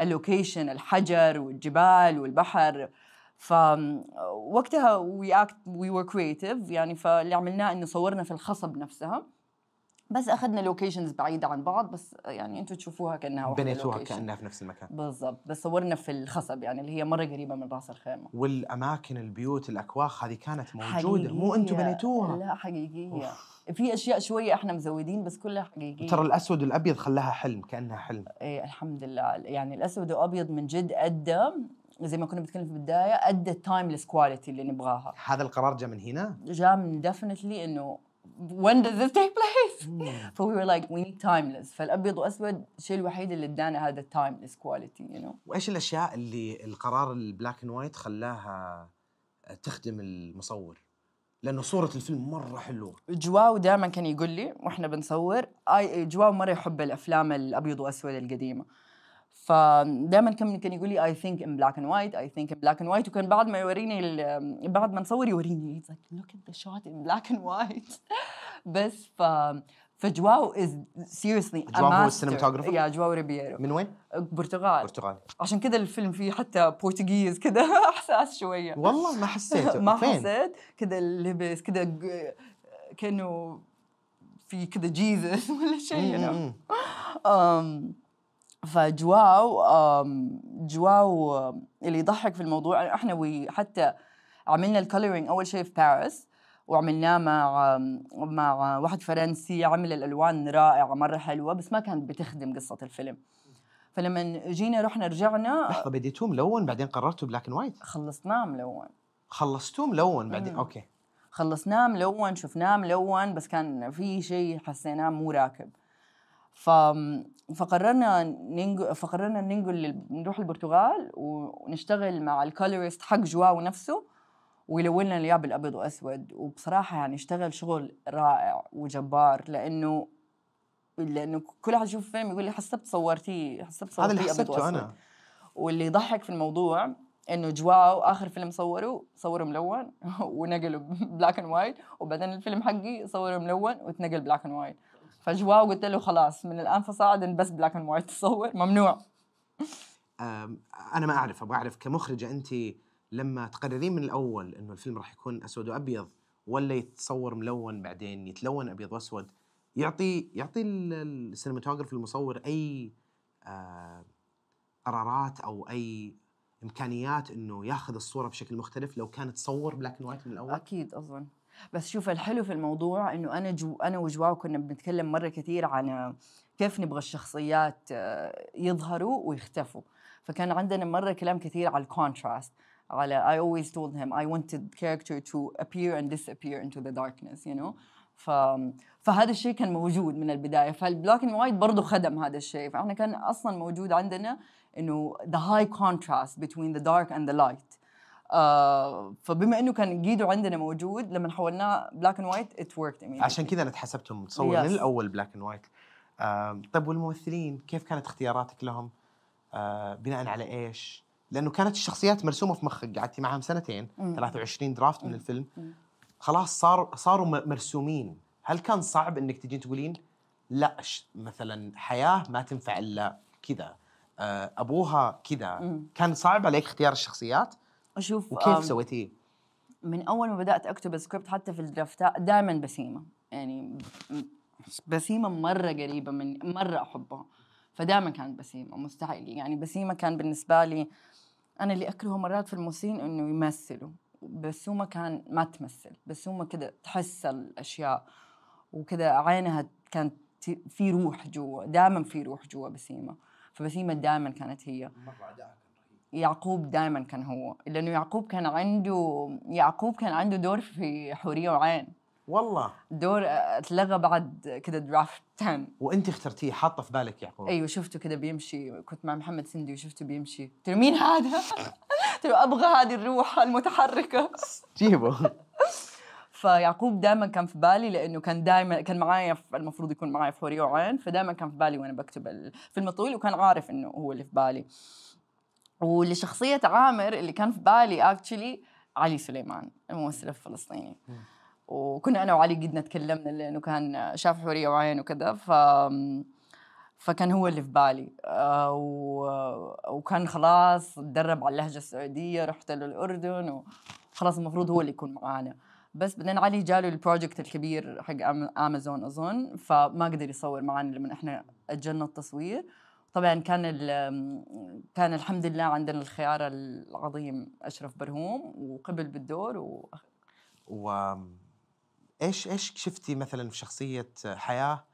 ال location الحجر والجبال والبحر. فوقتها we act we were creative يعني فاللي عملناه إنه صورنا في الخصب نفسها. بس اخذنا لوكيشنز بعيدة عن بعض بس يعني أنتم تشوفوها كأنها بنيتوها. كأنها في نفس المكان. بالضبط بس صورنا في الخصب يعني اللي هي مرة قريبة من رأس الخيمة. والأماكن البيوت الأكواخ هذه كانت موجودة مو أنتم حقيقية. بنيتوها. لا حقيقية. في أشياء شوية إحنا مزودين بس كلها حقيقية. ترى الأسود والأبيض خلاها حلم كأنها حلم. إيه الحمد لله. يعني الأسود وابيض من جد أدى زي ما كنا بنتكلم في البداية أدى ال timeless quality اللي نبغاها. هذا القرار جاء من هنا؟ جاء من definitely إنه when does this take place؟ ف we were like we need timeless. فالأبيض واسود الشيء الوحيد اللي ادانا هذا ال timeless quality you know. وإيش الأشياء اللي القرار ال black and white خلاها تخدم الصورة؟ لأنه صورة الفيلم مرة حلوة. جواو دائما كان يقول لي وإحنا بنصور جواو مرة يحب الأفلام الأبيض واسود القديمة. فدائما كان كان يقول لي I think in black and white I think in black and white وكان بعد ما يوريني بعد ما نصور يوريني look at the shot in black and white بس ف فجواو seriously a جواو هو. ال cinematographer؟ يا جواو ريبيرو من وين؟ برتغال برتغالي عشان كذا الفيلم فيه حتى Portuguese كذا أحساس شوية والله ما حسيته ما؟ حسيت كذا اللبس كذا كأنه في كذا Jesus ولا شيء. أم فجواو جواو اللي يضحك في الموضوع إحنا we حتى عملنا ال coloring أول شيء في باريس وعملناه مع مع واحد فرنسي عمل الألوان رائعة مرة حلوة بس ما كانت بتخدم قصة الفيلم. فلما جينا رحنا رجعنا لحظة بديتوه ملون بعدين قررتوا black and white خلصناه ملون. خلصتوه ملون بعدين؟ مم. okay. خلصناه ملون شفناه ملون بس كان في شيء حسيناه مو راكب. ف فقررنا ننقل فقررنا ننقل نروح البرتغال ونشتغل مع ال colorist حق جواو نفسه ويلون لنا اياه بالابيض وأسود. وبصراحة يعني اشتغل شغل رائع وجبار لأنه لأنه كل واحد يشوف فيلم يقول لي حسبت صورتيه حسبت هذا اللي صورتيه حسبته أنا. واللي يضحك في الموضوع إنه جواو آخر فيلم صوره صوره ملون ونقله black and white وبعدين الفيلم حقي صوره ملون وتنقل black and white فجواو قلت له خلاص من الآن فصاعدا بس black and white تصور. ممنوع. أنا ما أعرف أبغى أعرف كمخرجة أنت لما تقررين من الأول إنه الفيلم راح يكون أسود وأبيض ولا يتصور ملون بعدين يتلون أبيض وأسود يعطي يعطي ال- ال cinematographer المصور أي قرارات أو أي إمكانيات إنه ياخذ الصورة بشكل مختلف لو كانت تصور black and white من الأول؟ أكيد أظن. بس شوف الحلو في الموضوع إنه أنا جو أنا وجواو كنا بنتكلم مرة كثير عن كيف نبغى الشخصيات آه، يظهروا ويختفوا. فكان عندنا مرة كلام كثير على ال contrast على I always told him I wanted character to appear and disappear into the darkness you know. ف... فهذا الشيء كان موجود من البداية. فال black and white برضه خدم هذا الشيء. فإحنا كان أصلا موجود عندنا إنه the high contrast between the dark and the light. آه فبما إنه كان already عندنا موجود لما حولناه بلاك اند وايت ات وركت عشان كذا أنا تحسبتهم تصور Yes. من الأول black and white آم، طيب والممثلين كيف كانت اختياراتك لهم؟ آه، بناء على إيش؟ لأنه كانت الشخصيات مرسومة في مخك قعدتي معهم سنتين مم. 23 draft من. الفيلم مم. خلاص صار صاروا مرسومين هل كان صعب إنك تجين تقولين لا مثلا حياة ما تنفع إلا كذا آه، أبوها كذا. كان صعب عليك اختيار الشخصيات أشوف وكيف سويتيه؟ من أول ما بدأت أكتب السكريبت حتى في الدرافتات دائما بسيمة. يعني بسيمة مرة قريبة من مرة أحبها. فدائما كانت بسيمة مستحيل. يعني بسيمة كان بالنسبة لي أنا اللي أكرهه مرات في الممثلين إنه يمثلوا بسومة كان ما تمثل. بسومة كده تحس الأشياء وكده عينها كانت في روح جوا دائما في روح جوا بسيمة. فبسيمة دائما كانت هي. يعقوب دائما كان هو لأنه يعقوب كان عنده يعقوب كان عنده دور في حورية وعين. والله. دور اتلغى بعد كده درافت 10 وأنت اخترتيه حاطه في بالك يعقوب. أيوه شفته كده بيمشي كنت مع محمد سندي وشفته بيمشي. قلت له مين هذا؟ قلت له أبغى هذه الروح المتحركة. جيبه. فيعقوب دائما كان في بالي لأنه كان دائما كان معايا المفروض يكون معايا في حورية وعين فدائما كان في بالي وأنا بكتب الفيلم الطويل وكان عارف إنه هو اللي في بالي. ولشخصية عامر اللي كان في بالي اكشلي علي سليمان الممثل الفلسطيني. وكنا أنا وعلي قد تكلمنا لأنه كان شاف حورية وعين وكذا ف فكان هو اللي في بالي. آه، و- وكان خلاص تدرب على اللهجة السعودية رحت له الاردن وخلاص المفروض هو اللي يكون معانا. بس بعدين علي جاله البروجكت الكبير حق امازون أظن فما قدر يصور معنا لما إحنا أجلنا التصوير. طبعا كان كان الحمد لله عندنا الخيار العظيم أشرف برهوم وقبل بالدور و... و إيش إيش شفتي مثلا في شخصية حياة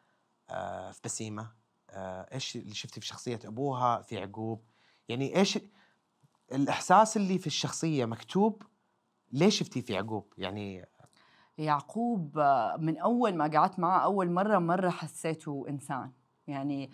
آه، في بسيمة؟ آه، إيش اللي شفتي في شخصية أبوها في يعقوب يعني إيش الإحساس اللي في الشخصية مكتوب؟ ليش شفتيه في يعقوب يعني يعقوب آه، من أول ما قعدت معه أول مرة مرة حسيته إنسان. يعني آه،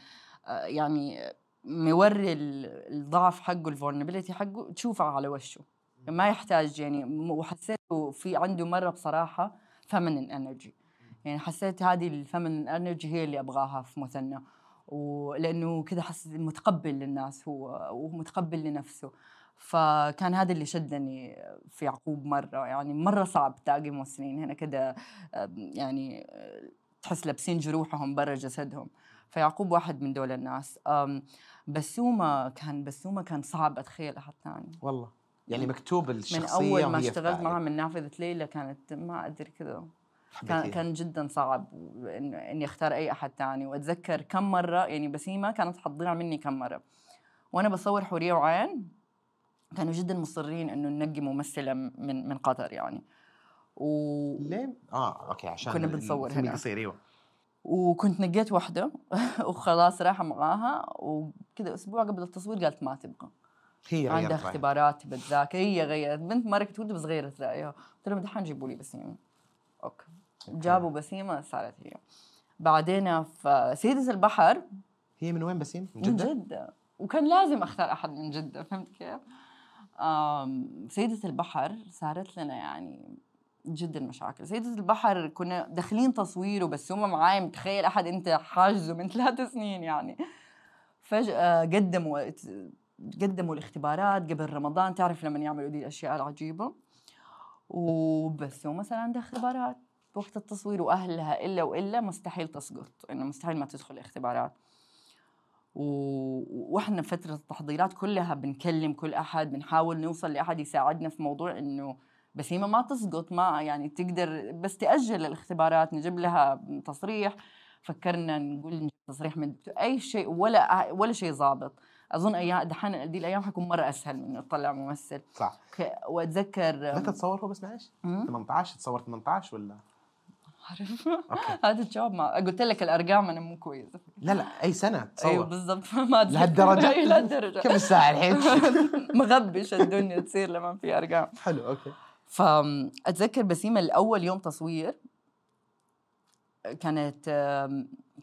يعني موري ال- الضعف حقه ال vulnerability حقه تشوفه على وشه. ما يحتاج يعني وحسيته في عنده مرة بصراحة feminine energy يعني حسيت هذه ال feminine energy هي اللي أبغاها في مثنى. ولأنه كذا حس متقبل للناس هو ومتقبل لنفسه. فكان هذا اللي شدني في يعقوب مرة. يعني مرة صعب تلاقي ممثلين هنا كده آم، يعني آه، تحس لابسين جروحهم برا جسدهم. فيعقوب واحد من دول الناس آم، بسومة كان بسومة كان صعب أتخيل أحد ثاني والله يعني مكتوب من الشخصية أول ما اشتغلت. معها من نافذة ليلى كانت ما أدري كذا كان. كان جدا صعب اني اختار أي أحد ثاني وأتذكر كم مرة يعني بسيمة كانت حتضيع مني كم مرة وأنا بصور حوريه وعين كانوا جدا مصرين إنه ننقي ممثلة من من قطر يعني و... ليه؟ آه أوكي عشان كنا بنصور هنا. قصير أيوه وكنت نقيت واحدة وخلاص رايحة معاها وكذا أسبوع قبل التصوير قالت ما تبغى. هي عندها. اختبارات تبى تذاكر هي غيرت. بنت مرة كنت بس غيرت رأيها. قلت لهم دحين جيبوا لي بسيمة أوكي. جابوا بسيمة صارت هي. بعدين في سيدة البحر. هي من وين بسيم؟ من من جدة؟ جدة. وكان لازم أختار أحد من جدة فهمت كيف؟ سيدة البحر صارت لنا يعني جدا مشاكل. سيدة البحر كنا داخلين تصوير وبس هم معاي متخيل أحد أنت حاجزه من ثلاث سنين يعني. فجأة قدموا قدموا الاختبارات قبل رمضان. تعرف لما يعملوا دي الأشياء العجيبة؟ وبس هم صار عندها اختبارات وقت التصوير وأهلها إلا وإلا مستحيل تسقط إنه مستحيل ما تدخل الاختبارات. و- وإحنا فترة التحضيرات كلها بنكلم كل أحد بنحاول نوصل لأحد يساعدنا في موضوع انه بسيمة ما تسقط ما يعني تقدر بس تأجل الاختبارات نجيب لها تصريح فكرنا نقول نجيب تصريح من أي شيء ولا ولا شيء ظابط أظن أيام دحين دي الأيام حيكون مرة أسهل من إنه تطلع ممثل صح وأتذكر متى تصور هو بس معلش؟ مم. 18 تصور 18 ولا؟ عارف هذا الجواب ما قلت لك الأرقام أنا مو كويسه لا لا أي سنة أيوه تصور بالضبط ما أتذكر. لهالدرجة؟ أيوة، لهالدرجة كم الساعة الحين؟ مغبش الدنيا تصير لما في أرقام حلو أوكي فأتذكر بسيمة الأول يوم تصوير كانت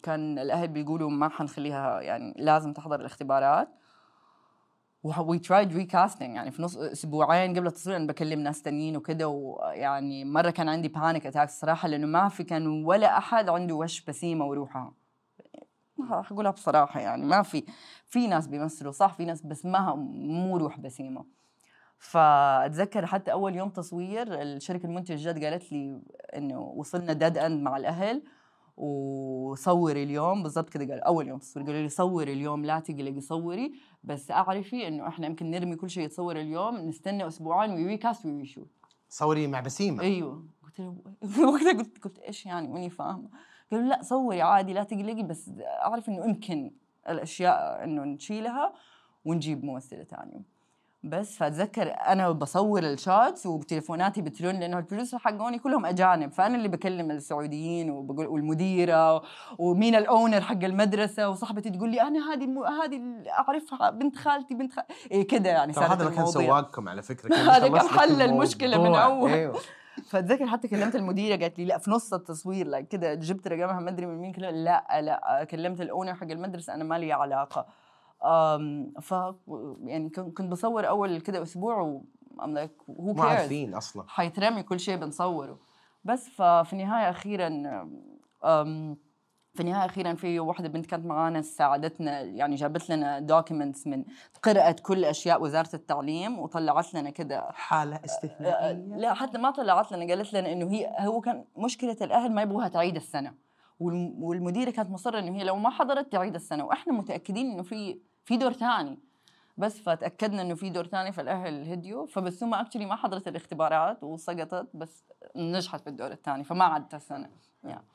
كان الأهل بيقولوا ما حنخليها يعني لازم تحضر الاختبارات. We tried recasting يعني في نص أسبوعين قبل التصوير أنا بكلم ناس تانيين وكده ويعني مرة كان عندي panic attack الصراحه لأنه ما في كان ولا أحد عنده وش بسيمة وروحها. حقولها بصراحة يعني ما في في ناس بيمثلوا صح في ناس بس ما مو روح بسيمة. فأتذكر حتى أول يوم تصوير الشركة المنتج جد قالت لي إنه وصلنا dead end مع الأهل وصوري اليوم بالضبط كده قال أول يوم تصوير قالوا لي صوري اليوم لا تقلقي صوري بس أعرفي إنه إحنا يمكن نرمي كل شيء يتصور اليوم نستنى أسبوعين we recast we shoot صوري مع بسيمه أيوه. قلت له وقتها قلت قلت إيش يعني؟ ماني فاهمة. قالوا لا صوري عادي لا تقلقي بس أعرف إنه يمكن الأشياء إنه نشيلها ونجيب ممثلة ثانية بس فأتذكر أنا بصور ال shots وتليفوناتي بترن لأنه ال producer حقوني كلهم أجانب فأنا اللي بكلم السعوديين وبقول والمديرة ومين ال owner حق المدرسة وصاحبتي تقول لي أنا هذه الم... هذه أعرفها بنت خالتي بنت خالتي إيه كده يعني ترى هذا كان سواقكم على فكرة هذا كان حل المشكلة من اول أيوه. فأتذكر حتى كلمت المديرة قالت لي لا في نص التصوير لا كده جبت رقمها ما أدري من مين كده لا لا كلمت ال owner حق المدرسة أنا ما لي علاقة. ف يعني كنت بصور أول كده أسبوع و I'm like هو ما عارفين أصلا. حيترمي كل شيء بنصوره. بس ففي النهاية أخيرا في النهاية أخيرا في واحدة بنت كانت معانا ساعدتنا يعني جابت لنا documents من قرأت كل أشياء وزارة التعليم وطلعت لنا كده. حالة استثنائية؟ لا حتى ما طلعت لنا قالت لنا إنه هي هو كان مشكلة الأهل ما يبغوها تعيد السنة. والمديرة كانت مصرة إنه هي لو ما حضرت تعيد السنة. وإحنا متأكدين إنه في في دور ثاني. بس فتأكدنا إنه في دور ثاني فالاهل هديوا فبسومه actually ما حضرت الاختبارات وسقطت بس نجحت في الدور الثاني فما عدت السنة يعني.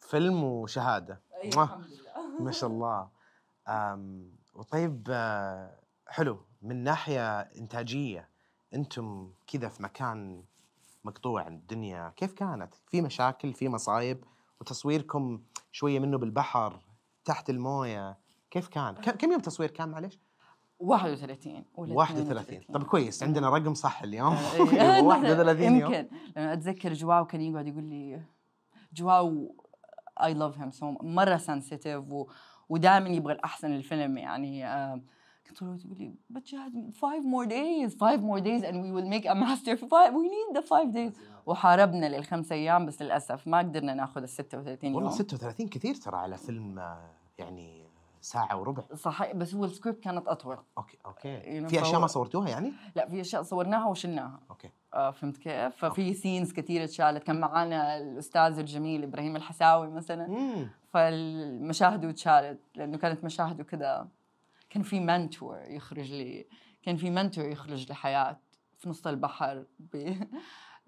فيلم وشهادة. أيوة الحمد لله. ما شاء الله. أم وطيب آه، حلو. من ناحية إنتاجية أنتم كذا في مكان مقطوع عن الدنيا. كيف كانت؟ في مشاكل في مصايب وتصويركم شوية منه بالبحر تحت الموية. كيف كان؟ كم يوم تصوير كان معلش 31 ولا 31 طب كويس عندنا رقم صح اليوم. إيه. 31 يوم. يمكن. لما أتذكر جواو كان يقعد يقول لي جواو I love him so مرة sensitive ودائما يبغى الأحسن للفيلم يعني آه كنت تقول لي Jad five more days five more days and we will make a masterpiece we need the five days. وحاربنا للخمس أيام بس للأسف ما قدرنا ناخذ ال 36 يوم. والله 36 كثير ترى على فيلم آه، يعني ساعة وربع. صحيح بس هو السكريبت كانت أطول. okay okay. يعني في أشياء فهو- ما صورتوها يعني؟ لا في أشياء صورناها وشلناها. okay. آه فهمت كيف؟ ففي scenes كثير اتشالت. كان معانا الأستاذ الجميل إبراهيم الحساوي مثلا. امم فالمشاهد اتشالت لأنه كانت مشاهده كذا كان في mentor يخرج لي كان في mentor يخرج لحياة في نص البحر ب...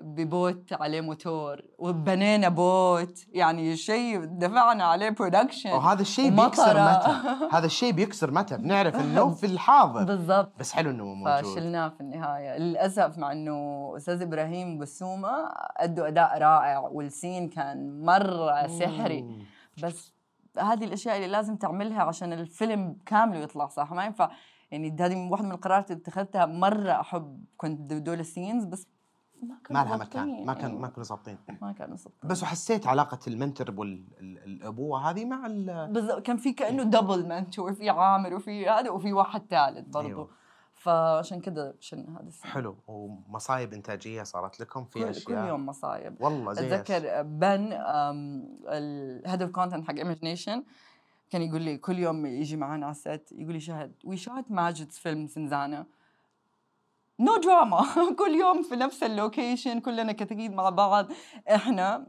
ب boat عليه موتور وبنينا boat يعني شيء دفعنا عليه production وهذا الشيء بيكسر متى؟ هذا الشيء بيكسر متى؟ بنعرف إنه في الحاضر. بالضبط. بس حلو إنه موجود. فشلناه في النهاية. للأسف مع أنه أستاذ إبراهيم بسومة أدوا أداء رائع وال scene كان مرة سحري. بس هذه الأشياء اللي لازم تعملها عشان الفيلم كامله يطلع صح ما ينفع يعني هذه واحدة من القرارات اللي اتخذتها. مرة أحب كنت دول ال scenes بس ما لها مكان ما كان يعني. ما كانوا ظابطين. ما كانوا ظابطين. بس وحسيت علاقة ال mentor والابوة هذه مع ال كان في كأنه double mentor في عامر وفي هذا وفي واحد ثالث برضه أيوه. فعشان كذا شلنا هذا ال scene حلو. ومصايب إنتاجية صارت لكم في كل, كل أشياء؟ يوم مصايب. والله زي؟ أتذكر بن ال head of content حق Image Nation كان يقول لي كل يوم يجي معنا على ال set يقول لي شهد we shot ماجد's film زنزانة no drama كل يوم في نفس اللوكيشن كلنا كتاكيد مع بعض. إحنا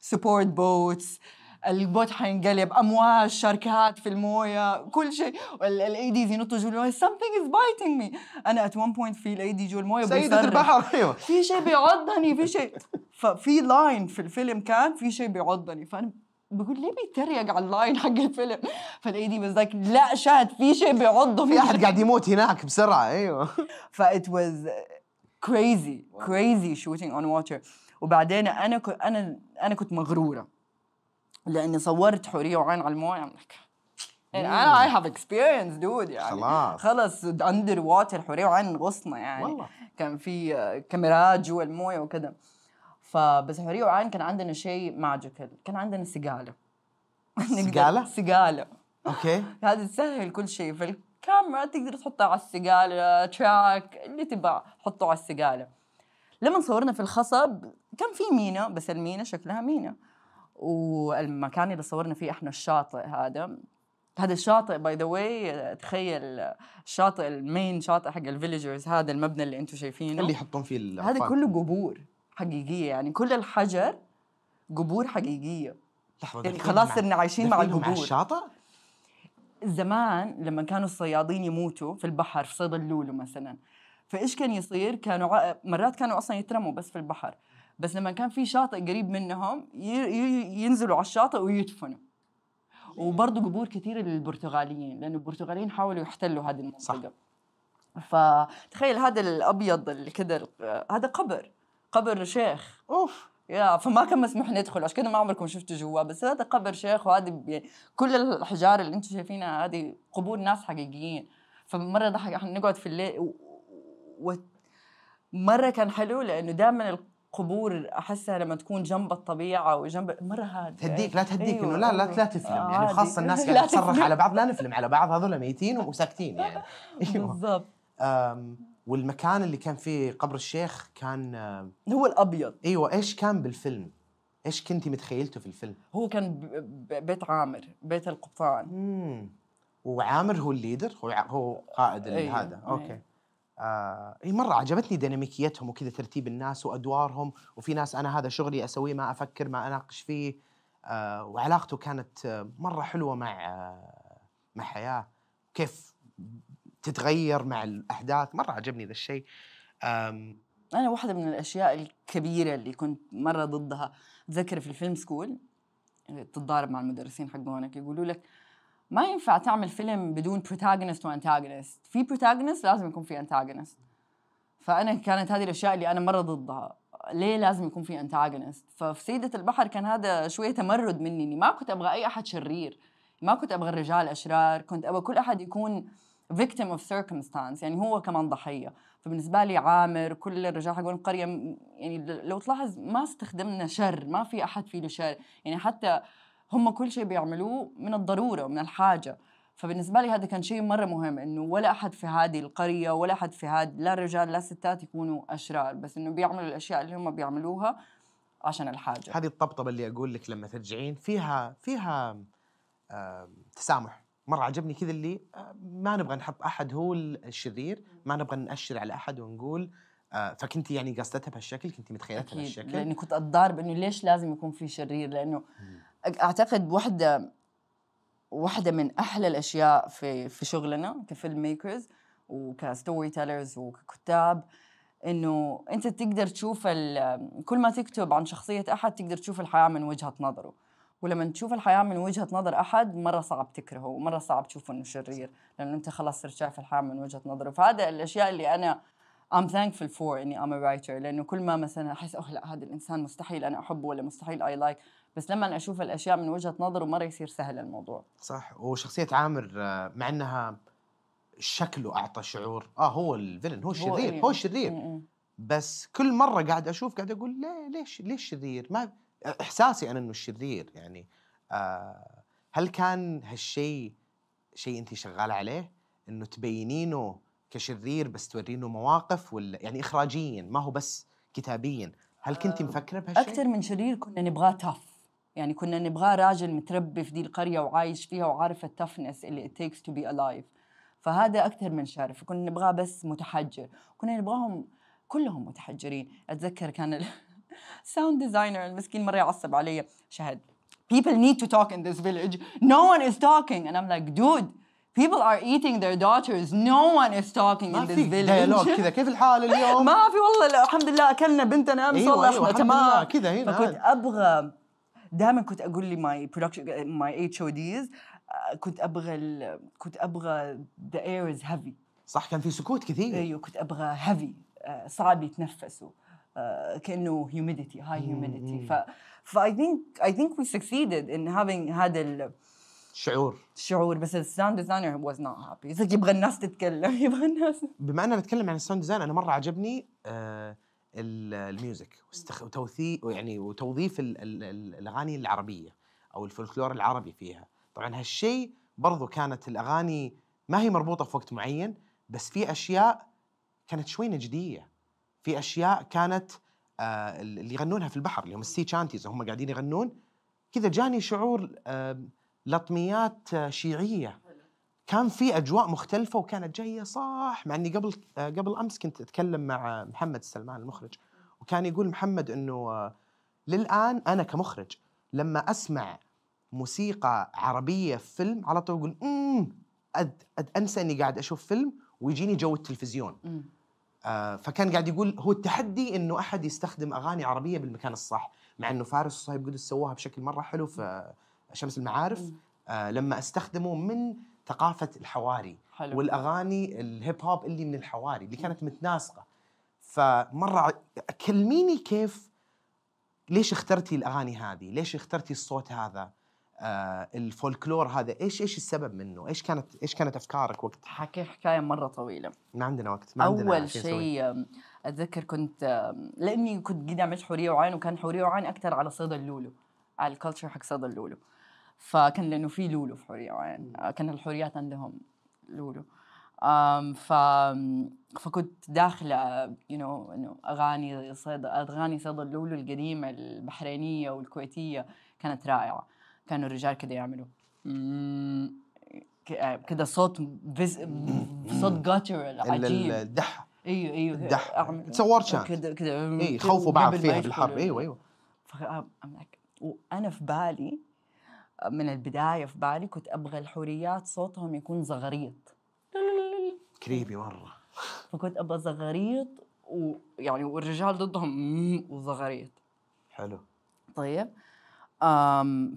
support boats ال boat حينقلب أمواج شركات في الموية كل شيء. ال ADs ينطوا جوا الموية. Something is biting me. أنا at one point في ال AD جوا الموية سيدة. البحر أيوه. في شيء بيعضني في شيء. ففي line في الفيلم كان في شيء بيعضني. فأنا بقول ليه بيتريق على ال line حق الفيلم؟ فال AD بس لا شاهد في شيء بيعضه في أحد قاعد يموت هناك بسرعة أيوه. ف it was crazy crazy shooting on water وبعدين أنا كنت أنا أنا كنت مغرورة لأني صورت حورية وعين على الموية. يعني أنا I have experience dude يعني خلاص. خلص underwater حورية وعين غصنا يعني. والله. كان في كاميرات جوا الموية وكذا فبس حوريه وعين كان عندنا شيء magical كان عندنا سقاله نقدر- سقالة؟ سقاله okay. هذا تسهل كل شيء. فالكاميرا تقدر تحطها على السقالة track اللي تبغى حطه على السقالة لما صورنا في الخصب كان في مينا بس المينا شكلها مينا. والمكان اللي صورنا فيه إحنا الشاطئ هذا. هذا الشاطئ by the way تخيل الشاطئ المين شاطئ حق ال villagers هذا المبنى اللي أنتم شايفينه. اللي يحطون فيه هذا. كله قبور. حقيقية يعني كل الحجر قبور حقيقية. لحظة يعني خلاص مع- صرنا عايشين مع القبور. على الشاطئ؟ زمان لما كانوا الصيادين يموتوا في البحر في صيد اللولو مثلا فإيش كان يصير؟ كانوا ع... مرات كانوا أصلا يترموا بس في البحر. بس لما كان في شاطئ قريب منهم ي... ي... ينزلوا على الشاطئ ويدفنوا. وبرضه قبور كثيره للبرتغاليين لأنه البرتغاليين حاولوا يحتلوا هذه المنطقة. فتخيل هذا الأبيض اللي كده هذا قبر. قبر شيخ. أوف. يا فما كان مسموح ندخل عشان كذا ما عمركم شفتوا جوا. بس هذا قبر شيخ وهذه كل الحجار اللي أنتم شايفينها هذه قبور ناس حقيقيين. فمرة ضحك إحنا نقعد في الليل و... و... مرة كان حلو لأنه دائما القبور أحسها لما تكون جنب الطبيعة وجنب مرة هادئة. تهديك لا تهديك أيوة، إنه لا لا أيوة. لا تفلم يعني عادي. خاصة الناس قاعدة تصرخ. على بعض لا نفلم على بعض هذول ميتين وساكتين يعني. أيوه. بالضبط. والمكان اللي كان فيه قبر الشيخ كان أم، هو الأبيض أيوه إيش كان بالفيلم؟ إيش كنتي متخيلته في الفيلم؟ هو كان. بيت عامر بيت القبطان مم. وعامر هو ال leader هو هو قائد أيوة، هذا أيوة. okay آه إي مرة عجبتني ديناميكيتهم وكذا ترتيب الناس وأدوارهم وفي ناس أنا هذا شغلي أسويه ما أفكر ما أناقش فيه آه وعلاقته كانت مرة حلوة مع آه مع حياة كيف تتغير مع الأحداث. مرة عجبني ذا الشيء. أنا واحدة من الأشياء الكبيرة اللي كنت مرة ضدها. أتذكر في ال film school تتضارب مع المدرسين حقونك يقولوا لك ما ينفع تعمل فيلم بدون protagonist و antagonist في protagonist لازم يكون في antagonist فأنا كانت هذه الأشياء اللي أنا مرة ضدها. ليه لازم يكون في antagonist ففي سيدة البحر كان هذا شوية تمرد مني إني ما كنت أبغى أي أحد شرير. ما كنت أبغى الرجال أشرار. كنت أبغى كل أحد يكون victim of circumstance يعني هو كمان ضحية. فبالنسبة لي عامر كل الرجال حقون القرية م- يعني لو تلاحظ ما استخدمنا شر ما في أحد فيه له شر. يعني حتى هم كل شيء بيعملوه من الضرورة ومن الحاجة. فبالنسبة لي هذا كان شيء مرة مهم إنه ولا أحد في هذه القرية ولا أحد في هذا لا رجال لا ستات يكونوا أشرار. بس إنه بيعملوا الأشياء اللي هم بيعملوها عشان الحاجة. هذه الطبطبة اللي أقول لك لما ترجعين فيها فيها تسامح. مرة عجبني كذا اللي آه، ما نبغى نحط أحد هو الشرير ما نبغى نأشر على أحد ونقول آه، فكنت يعني قصدتها بهالشكل كنت متخيلتها بهالشكل. لأني كنت أتضارب إنه ليش لازم يكون في شرير؟ لأنه أ- أعتقد واحدة واحدة من أحلى الأشياء في في شغلنا ك filmmakers وك storytellers وككتاب إنه أنت تقدر تشوف كل ما تكتب عن شخصية أحد تقدر تشوف الحياة من وجهة نظره. ولما تشوف الحياة من وجهة نظر أحد مرة صعب تكرهه ومرة صعب تشوفه إنه شرير لأنه أنت خلاص صرت شايف الحياة من وجهة نظره فهذا الأشياء اللي أنا I'm thankful for إني I'm a writer لأنه كل ما مثلا أحس أوه لا هذا الإنسان مستحيل أنا أحبه ولا مستحيل I like بس لما أنا أشوف الأشياء من وجهة نظره مرة يصير سهل الموضوع صح وشخصية عامر آه، مع إنها شكله أعطى شعور آه هو الفيلن هو الشرير إيه. هو الشرير م- م. بس كل مرة قاعد أشوف قاعد أقول ليه ليش ليش شرير؟ ما إحساسي أنا إنه الشرير يعني آه هل كان هالشيء شيء انت شغالة عليه؟ إنه تبينينه كشرير بس تورينه مواقف ولا يعني اخراجيا ما هو بس كتابيا، هل كنت آه، مفكرة بهالشيء؟ أكثر من شرير كنا نبغاه tough يعني كنا نبغاه راجل متربي في دي القرية وعايش فيها وعارف ال toughness اللي it takes to be alive. فهذا أكثر من شر. فكنا نبغاه بس متحجر. كنا نبغاهم كلهم متحجرين. أتذكر كان ال sound designer المسكين مرة يعصب علي شهد. People need to talk in this village. No one is talking. And I'm like dude people are eating their daughters. No one is talking ما in this في village. dialogue كذا. كيف الحال اليوم؟ ما في والله. الحمد لله أكلنا بنتنا امس أيوة، والله أيوة، تمام. كذا هنا فكنت. أبغى دائما كنت أقول ل my production my HODs كنت أبغى ال- كنت أبغى the air is heavy صح كان في سكوت كثير. أيوه كنت أبغى heavy صعب يتنفسوا. آه، كأنه humidity high humidity. ف ف I think I think we succeeded in having هذا شعور. الشعور بس ال sound designer was not happy. يصير يبغى الناس تتكلم يبغى الناس. بما أننا نتكلم عن ال sound design أنا مرة عجبني آه ال- ال music. وتوثيق يعني وتوظيف ال... ال... ال- الأغاني العربية أو الفولكلور العربي فيها. طبعا هالشيء برضو كانت الأغاني ما هي مربوطة في وقت معين بس في أشياء كانت شوي نجديه في أشياء كانت آه اللي يغنونها في البحر اللي هم ال sea shanties هم قاعدين يغنون. كذا جاني شعور لطميات آه، شيعية. كان في أجواء مختلفة وكانت جاية صح مع إني قبل آه، قبل أمس كنت أتكلم مع محمد السلمان المخرج. وكان يقول محمد إنه للآن أنا كمخرج لما أسمع موسيقى عربية في فيلم على طول أقول أمم أد أد أنسى إني قاعد أشوف فيلم ويجيني جو التلفزيون. فكان قاعد يقول هو التحدي إنه أحد يستخدم أغاني عربية بالمكان الصح مع إنه فارس وصهيب قدس سووها بشكل مرة حلو في شمس المعارف. آه لما استخدموا من ثقافة الحواري حلو والأغاني الهيب هوب اللي من الحواري اللي كانت متناسقة فمرة كلميني كيف ليش اخترتي الأغاني هذه؟ ليش اخترتي الصوت هذا؟ آه الفولكلور هذا إيش إيش السبب منه؟ إيش كانت إيش كانت أفكارك وقت حكي حكاية مرة طويلة. ما عندنا وقت ما عندنا أول شيء أتذكر كنت لأني كنت قد عملت حورية وعين وكان حورية وعين أكثر على صيد اللولو على ال culture حق صيد اللولو. فكان لأنه في لولو في حورية وعين آه، كان الحوريات عندهم لولو. ف فكنت داخله you know إنه أغاني صيد أغاني صيد اللولو القديمة البحرينية والكويتية كانت رائعة. كانوا الرجال كده يعملوا. ك- كده صوت فيز... صوت guttural ال- عجيب. الدح أيوه أيوه. الدح أعمل- It's a war chant. كده كده اي كده يخوفوا بعض فيها بالحرب. ال- أيوه أيوه. like- وأنا في بالي من البداية في بالي كنت أبغى الحوريات صوتهم يكون زغريط. creepy مرة. فكنت أبغى زغريط ويعني والرجال ضدهم وزغريط. حلو. طيب.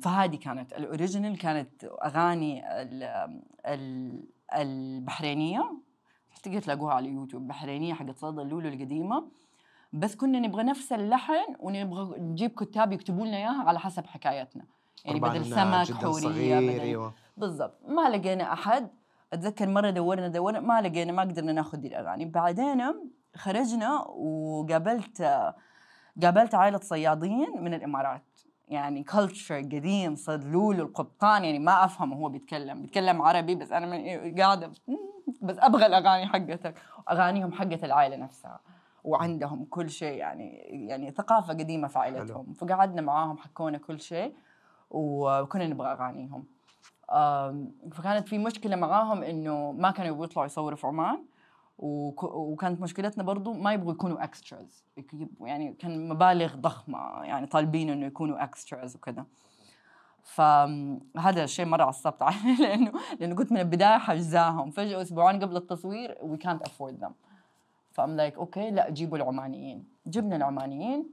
فهذه كانت ال original كانت أغاني ال- ال- البحرينية. تقدر تلاقوها على اليوتيوب بحرينية حقت صيد اللولو القديمة. بس كنا نبغى نفس اللحن ونبغى نجيب كتاب يكتبوا لنا إياها على حسب حكايتنا. يعني بدل سمك حورية بدل أيوه. بالضبط. ما لقينا أحد. أتذكر مرة دورنا دورنا ما لقينا ما قدرنا ناخذ دي الأغاني. بعدين خرجنا وقابلت قابلت عائلة صيادين من الإمارات. يعني كلتشر قديم صيد لولو القبطان يعني ما افهم هو بيتكلم. بيتكلم عربي بس أنا من قاعدة بس أبغى الأغاني حقتك. أغانيهم حقت العائلة نفسها. وعندهم كل شيء يعني يعني ثقافة قديمة في عائلتهم. فقعدنا معاهم حكونا كل شيء وكنا نبغى أغانيهم. فكانت في مشكلة معاهم إنه ما كانوا يبغوا يطلعوا يصوروا في عمان. وكانت مشكلتنا برضو ما يبغوا يكونوا extras يعني كان مبالغ ضخمة يعني طالبين إنه يكونوا extras وكذا. فهذا الشيء مرة عصبت عليه لأنه لأنه كنت من البداية حجزاهم. فجأة أسبوعين قبل التصوير وي كانت افورد ذم فام لايك أوكي لا جيبوا العمانيين. جبنا العمانيين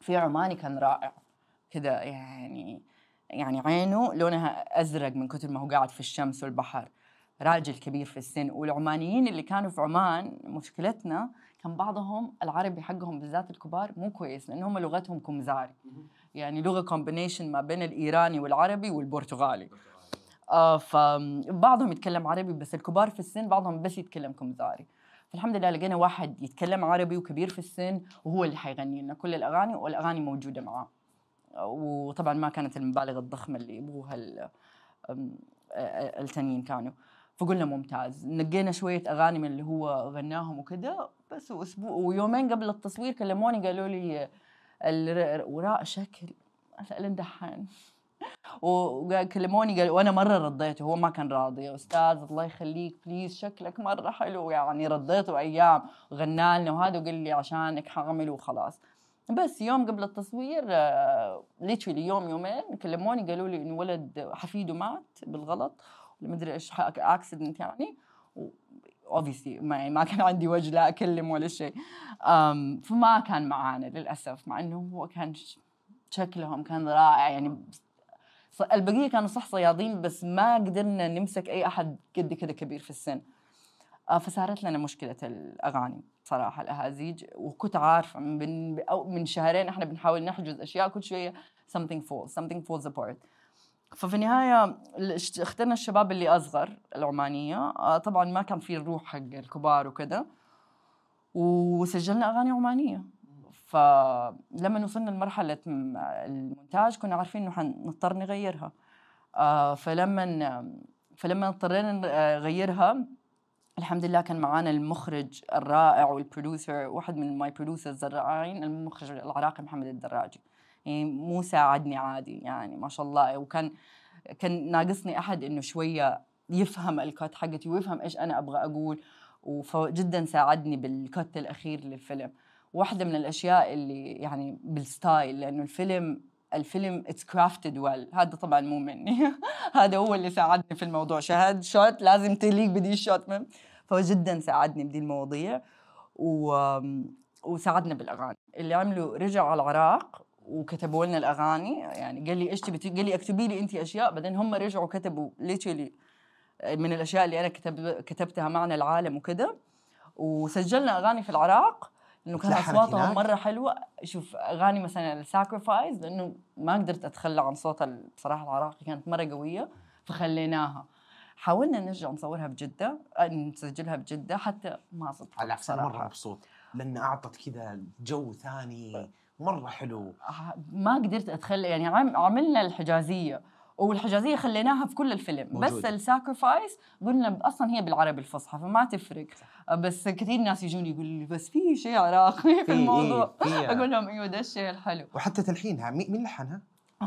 في عماني كان رائع. كذا يعني يعني عينه لونها أزرق من كثر ما هو قاعد في الشمس والبحر. راجل كبير في السن. والعمانيين اللي كانوا في عمان مشكلتنا كان بعضهم العربي حقهم بالذات الكبار مو كويس لأن هم لغتهم كمزاري. يعني لغة كومبينيشن ما بين الإيراني والعربي والبرتغالي. آه فبعضهم يتكلم عربي بس الكبار في السن بعضهم بس يتكلم كمزاري. فالحمد لله لقينا واحد يتكلم عربي وكبير في السن وهو اللي حيغني لنا كل الأغاني والأغاني موجودة معاه. وطبعا ما كانت المبالغ الضخمة اللي يبغوها آه، التانيين كانوا. فقلنا ممتاز. نقينا شوية أغاني من اللي هو غناهم وكذا بس وأسبوع ويومين قبل التصوير كلموني قالوا لي وراء شكل. لندحن وكلموني قال وأنا مرة رديته هو ما كان راضي. يا أستاذ الله يخليك بليز شكلك مرة حلو. يعني رديته أيام غنى لنا وهذا وقال لي عشانك حعمل وخلاص. بس يوم قبل التصوير literally يوم يومين كلموني قالوا لي انه ولد حفيده مات بالغلط. مدري إيش accident يعني. obviously ما, ما كان عندي وجه لا اكلم ولا شيء. فما كان معانا للأسف مع إنه هو كان شكلهم كان رائع يعني. البقية كانوا صح صيادين بس ما قدرنا نمسك أي أحد قد كذا كبير في السن. آه، فصارت لنا مشكلة الأغاني صراحة الأهازيج. وكنت عارفة من من شهرين إحنا بنحاول نحجز أشياء كل شوية something falls something falls apart. ففي النهاية اخترنا الشباب اللي أصغر العمانية. آه، طبعا ما كان في الروح حق الكبار وكذا وسجلنا أغاني عمانية. فلما وصلنا لمرحلة المونتاج كنا عارفين إنه حنضطر نغيرها. آه، فلما فلما اضطرينا نغيرها الحمد لله كان معانا المخرج الرائع وال producer واحد من my producers الرائعين المخرج العراقي محمد الدراجي. يعني مو ساعدني عادي يعني ما شاء الله. وكان كان ناقصني أحد إنه شوية يفهم ال cut حقتي ويفهم إيش أنا أبغى أقول. وجدا ساعدني بال cut الأخير للفيلم. واحدة من الأشياء اللي يعني بال style لأنه الفيلم الفيلم it's crafted well هذا طبعا مو مني. هذا هو اللي ساعدني في الموضوع. شهد shot لازم تليق بدي ال shot من. فهو جدا ساعدني بدي المواضيع. و... وساعدنا بالأغاني. اللي عملوا رجع على العراق وكتبوا لنا الأغاني. يعني قال لي إيش تبي قال لي اكتبي لي أنت أشياء. بعدين هم رجعوا كتبوا ليتشلي من الأشياء اللي أنا كتب كتبتها معنا العالم وكذا وسجلنا أغاني في العراق لأنه كان أصواتهم مرة حلوة. شوف أغاني مثلا الساكرفايز لأنه ما قدرت أتخلى عن صوت بصراحة العراقي كانت مرة قوية فخليناها. حاولنا نرجع نصورها بجدة نسجلها بجدة حتى ما صدق على أنا مرة مبسوط. لأن أعطت كذا جو ثاني. مرة حلو. آه، ما قدرت أتخلى يعني عملنا الحجازية والحجازية خليناها في كل الفيلم. موجود. بس الساكرفايس قلنا أصلا هي بالعربي الفصحى فما تفرق. بس كثير ناس يجوني يقولوا لي بس في شيء عراقي في الموضوع. إيه أقول لهم إيوه ده الشيء الحلو. وحتى تلحينها مين لحنها؟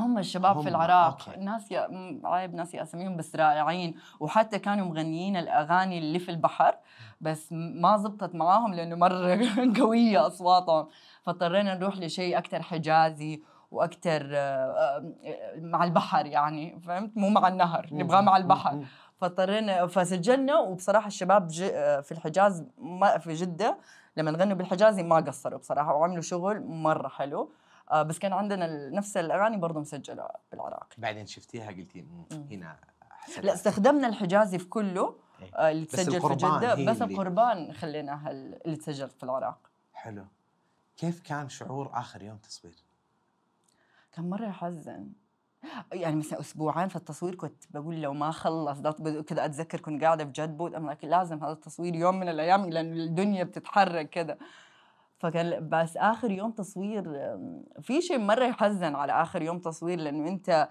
هم الشباب هم. في العراق. أوكي. ناس يا عيب ناس اساميهم بس رائعين. وحتى كانوا مغنيين الأغاني اللي في البحر بس ما زبطت معاهم لأنه مرة قوية أصواتهم. فاضطرينا نروح لشيء أكثر حجازي وأكثر آه، آه، مع البحر يعني فهمت؟ مو مع النهر نبغاه مع البحر. فاضطرينا فسجلنا وبصراحة الشباب آه، في الحجاز في جدة لما غنوا بالحجازي ما قصروا بصراحة وعملوا شغل مرة حلو. بس كان عندنا نفس الأغاني برضه مسجلة بالعراق بعدين شفتيها قلتي هنا لا استخدمنا الحجازي في كله إيه. اللي تسجل في جدة بس القربان خليناها اللي تسجل في العراق. حلو. كيف كان شعور آخر يوم تصوير؟ كان مرة يحزن يعني مثلا أسبوعين في التصوير كنت بقول لو ما خلص كذا أتذكر كنت قاعدة في جد بود أم لازم هذا التصوير يوم من الأيام لأن الدنيا بتتحرك كذا فكان بس آخر يوم تصوير في شيء مرة يحزن على آخر يوم تصوير لأنه أنت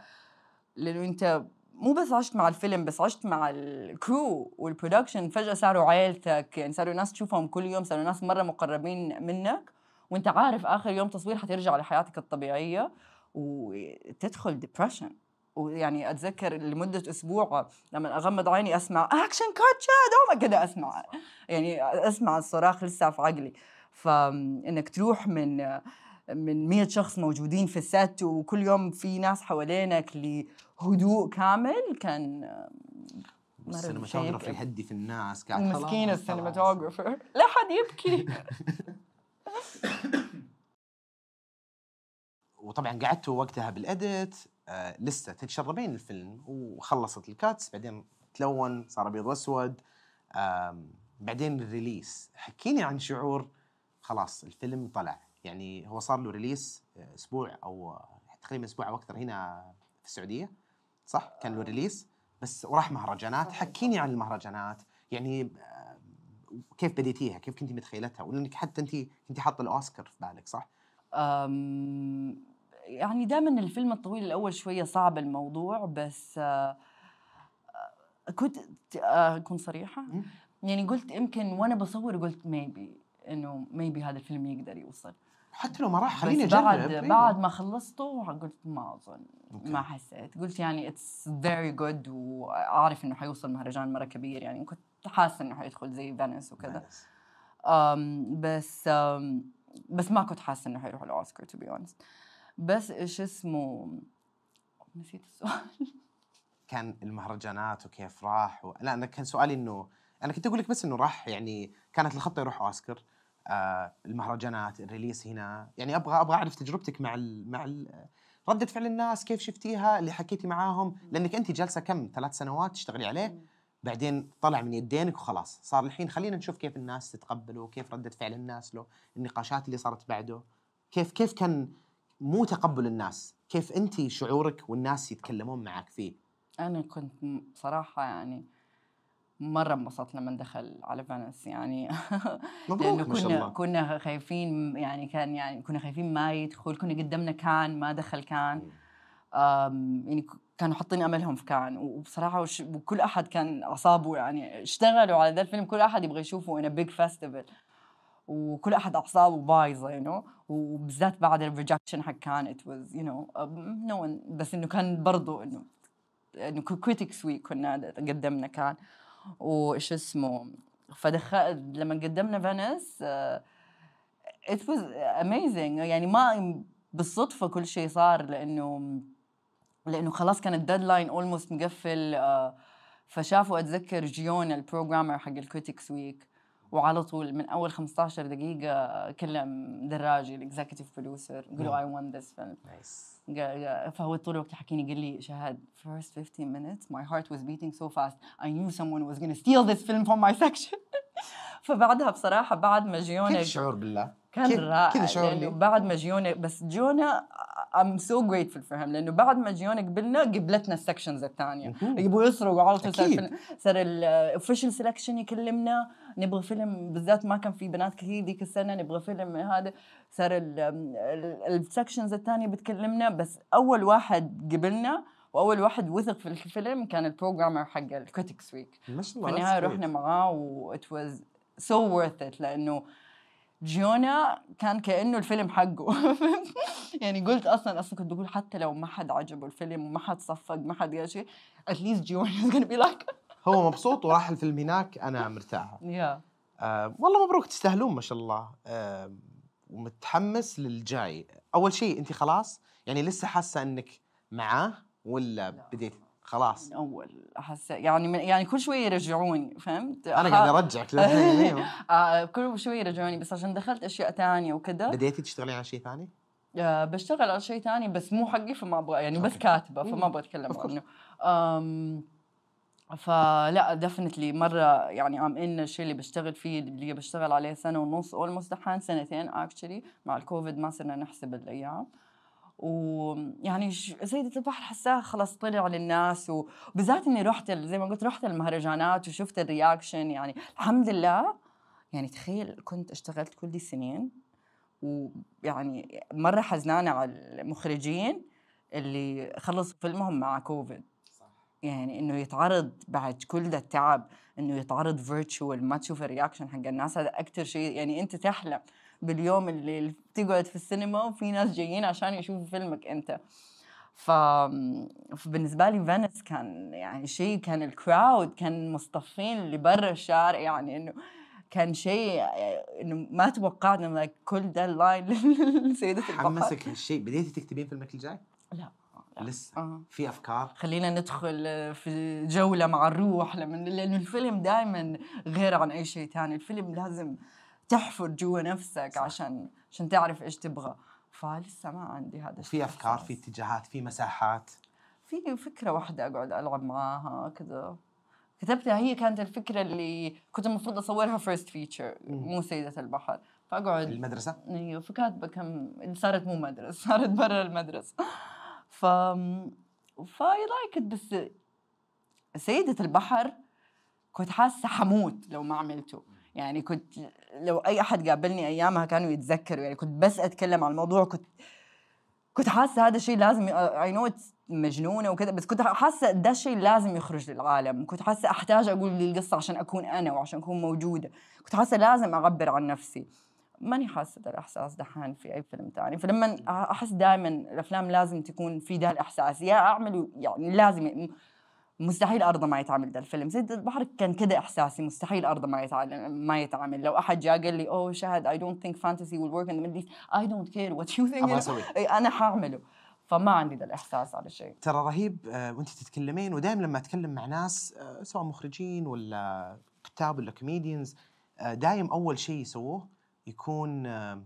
لأنه أنت مو بس عشت مع الفيلم بس عشت مع ال crew وال production فجأة صاروا عائلتك يعني صاروا ناس تشوفهم كل يوم صاروا ناس مرة مقربين منك وأنت عارف آخر يوم تصوير حترجع لحياتك الطبيعية وتدخل depression ويعني أتذكر لمدة أسبوع لما أغمض عيني أسمع action cut شاد كذا أسمع. يعني أسمع الصراخ لسه في عقلي. فإنك تروح من من 100 شخص موجودين في ال set وكل يوم في ناس حوالينك لهدوء كامل كان ال cinematographer يهدي في الناس قاعد مسكين ال cinematographer لا حد يبكي. وطبعا قعدتوا وقتها بال edit آه لسه تتشربين الفيلم وخلصت ال cuts بعدين تلون صار أبيض وأسود آه بعدين ال release. حكيني عن شعور خلاص الفيلم طلع. يعني هو صار له release آه، أسبوع أو تقريبا أسبوع أو أكثر هنا في السعودية. صح؟ كان له release بس وراح مهرجانات. حكيني عن المهرجانات. يعني آه، كيف بديتيها؟ كيف كنت متخيلتها؟ ولأنك حتى أنت كنت حاطة الأوسكار في بالك صح؟ يعني دائما الفيلم الطويل الأول شوية صعب الموضوع بس آه، كنت آه، أكون صريحة. يعني قلت يمكن وأنا بصور قلت maybe إنه maybe هذا الفيلم يقدر يوصل. حتى لو ما راح خليني اجرب بعد أيوه. بعد ما خلصته قلت ما أظن ما حسيت. قلت يعني it's very good واعرف إنه حيوصل مهرجان مرة كبير يعني كنت حاسة إنه حيدخل زي فينيس وكذا. بس بس ما كنت حاسة إنه حيروح الأوسكار to be honest بس إيش اسمه؟ نسيت السؤال. كان المهرجانات وكيف راح و... لا أنا كان سؤالي إنه أنا كنت أقول لك بس إنه راح يعني كانت الخطة يروح أوسكار. المهرجانات ال release هنا. يعني أبغى أبغى أعرف تجربتك مع ال مع ال ردة فعل الناس كيف شفتيها اللي حكيتي معاهم؟ لأنك انت جالسه كم؟ ثلاث سنوات تشتغلي عليه. بعدين طلع من يدينك وخلاص. صار الحين خلينا نشوف كيف الناس تتقبله كيف ردة فعل الناس له النقاشات اللي صارت بعده. كيف كيف كان مو تقبل الناس؟ كيف انت شعورك والناس يتكلمون معك فيه؟ أنا كنت بصراحه يعني مرة انبسطت لما دخل على فينيس يعني لأنه كنا كنا خايفين يعني كان يعني كنا خايفين ما يدخل كنا قدمنا كان ما دخل كان. يعني كانوا حاطين أملهم في كان. وبصراحة وش وكل أحد كان اعصابه يعني اشتغلوا على ذا الفيلم كل أحد يبغى يشوفه in big festival وكل أحد أعصابه بايظة you know وبالذات بعد ال rejection حق كان it was you know no بس إنه كان برضه إنه إنه Critics' Week كنا قدمنا كان. وش اسمه فدخل لما قدمنا فينيس it was amazing يعني ما بالصدفة كل شيء صار لأنه لأنه خلاص كان ال deadline almost مقفل uh, فشافوا أتذكر جيون ال programmer حق ال Critics' Week وعلى طول من أول 15 دقيقة كلم دراجي ال executive producer قال له I want this film nice فهو طول الوقت يحكيني قال لي شهد first 15 minutes my heart was beating so fast I knew someone wants to steal this film from my section فبعدها بصراحه بعد ما جيونا كيف الشعور بالله؟ كان رائع كذا شعور لأنه لي. بعد ما جيونا بس جونا I'm so grateful for him لأنه بعد ما جيونا قبلنا قبلتنا ال sections الثانية. يبغوا يسرقوا على طول صار صار ال official selection يكلمنا نبغى فيلم بالذات ما كان في بنات كثير ديك السنة نبغى فيلم هذا صار ال sections الثانية بتكلمنا بس أول واحد قبلنا وأول واحد وثق في الفيلم كان ال programmer حق ال Critics' Week ما شاء في الله النهاية. رحنا معاه و it was so worth it لأنه جيونا كان كأنه الفيلم حقه. يعني قلت أصلا أصلا كنت بقول حتى لو ما حد عجبه الفيلم وما حد صفق ما حد قال شيء least جيونا gonna be like هو مبسوط وراح الفيلم هناك أنا مرتاح. Yeah. آه والله مبروك تستاهلون ما شاء الله. آه ومتحمس للجاي. أول شيء أنت خلاص؟ يعني لسه حاسة إنك معاه ولا بديت خلاص من أول أحس يعني من يعني كل شوية يرجعوني فهمت؟ أنا قاعد أرجعك. آه كل شوية يرجعوني بس عشان دخلت أشياء تانية وكذا بديتي تشتغلين على شيء ثاني؟ آه، بشتغل على شيء تاني بس مو حقي فما أبغى يعني بس. كاتبة. فما أبغى أتكلم. عنه فلا definitely مرة يعني I mean الشيء اللي بشتغل فيه اللي بشتغل عليه سنة ونص almost دحين سنتين actually مع الكوفيد ما صرنا نحسب الأيام ويعني سيدة البحر حساها خلاص طلع للناس وبالذات إني رحت زي ما قلت رحت المهرجانات وشفت ال reaction يعني. الحمد لله يعني تخيل كنت اشتغلت كل دي السنين ويعني مرة حزنانة على المخرجين اللي خلصوا فيلمهم مع كوفيد. يعني إنه يتعرض بعد كل ده التعب إنه يتعرض virtual ما تشوف ال reaction حق الناس هذا أكثر شيء يعني أنت تحلم. باليوم اللي تقعد في السينما وفي ناس جايين عشان يشوفوا فيلمك أنت ف... فبالنسبة لي Venice كان يعني شيء كان ال crowd كان مصطفين اللي برا الشارع يعني إنه كان شيء إنه ما توقعنا كل ده ال line لسيدة البحر حمسك هالشيء بديتي تكتبين فيلمك الجاي؟ لا. لسه آه. في أفكار خلينا ندخل في جولة مع الروح لما لأنه الفيلم دائما غير عن أي شيء تاني الفيلم لازم تحفر جوا نفسك صح. عشان عشان تعرف إيش تبغى. فلسه ما عندي هذا في أفكار. في اتجاهات في مساحات؟ في فكرة واحدة أقعد ألعب معاها كذا. كتبتها هي كانت الفكرة اللي كنت المفروض أصورها first feature. مو سيدة البحر. فأقعد المدرسة؟ أيوه فكاتبه كم صارت مو مدرسة صارت برا المدرسة. ف ف I like بس سيدة البحر كنت حاسة حموت لو ما عملته. يعني كنت لو أي أحد قابلني أيامها كانوا يتذكروا. يعني كنت بس أتكلم عن الموضوع كنت كنت حاسة هذا الشيء لازم I know مجنونة وكذا بس كنت حاسة ده الشيء لازم يخرج للعالم. كنت حاسة أحتاج أقول لي القصة عشان أكون أنا وعشان أكون موجودة. كنت حاسة لازم أعبر عن نفسي. ماني حاسة ده الإحساس دحين في أي فيلم تاني. فلما أحس دائما الأفلام لازم تكون في ده الإحساس. يا أعمل يعني لازم مستحيل أرضى ما يتعمل ده الفيلم. سيد البحر كان كده إحساسي مستحيل أرضى ما يتعمل ما يتعمل. لو أحد جاء قال لي أوه شهد fantasy will work in the Middle East. I don't care what you think أبغى أسوي إي، أنا حأعمله. فما عندي ده الإحساس على الشيء ترى رهيب آه، وأنت تتكلمين ودائما لما أتكلم مع ناس آه، سواء مخرجين ولا كتاب ولا comedians دايم أول شيء يسووه يكون آه،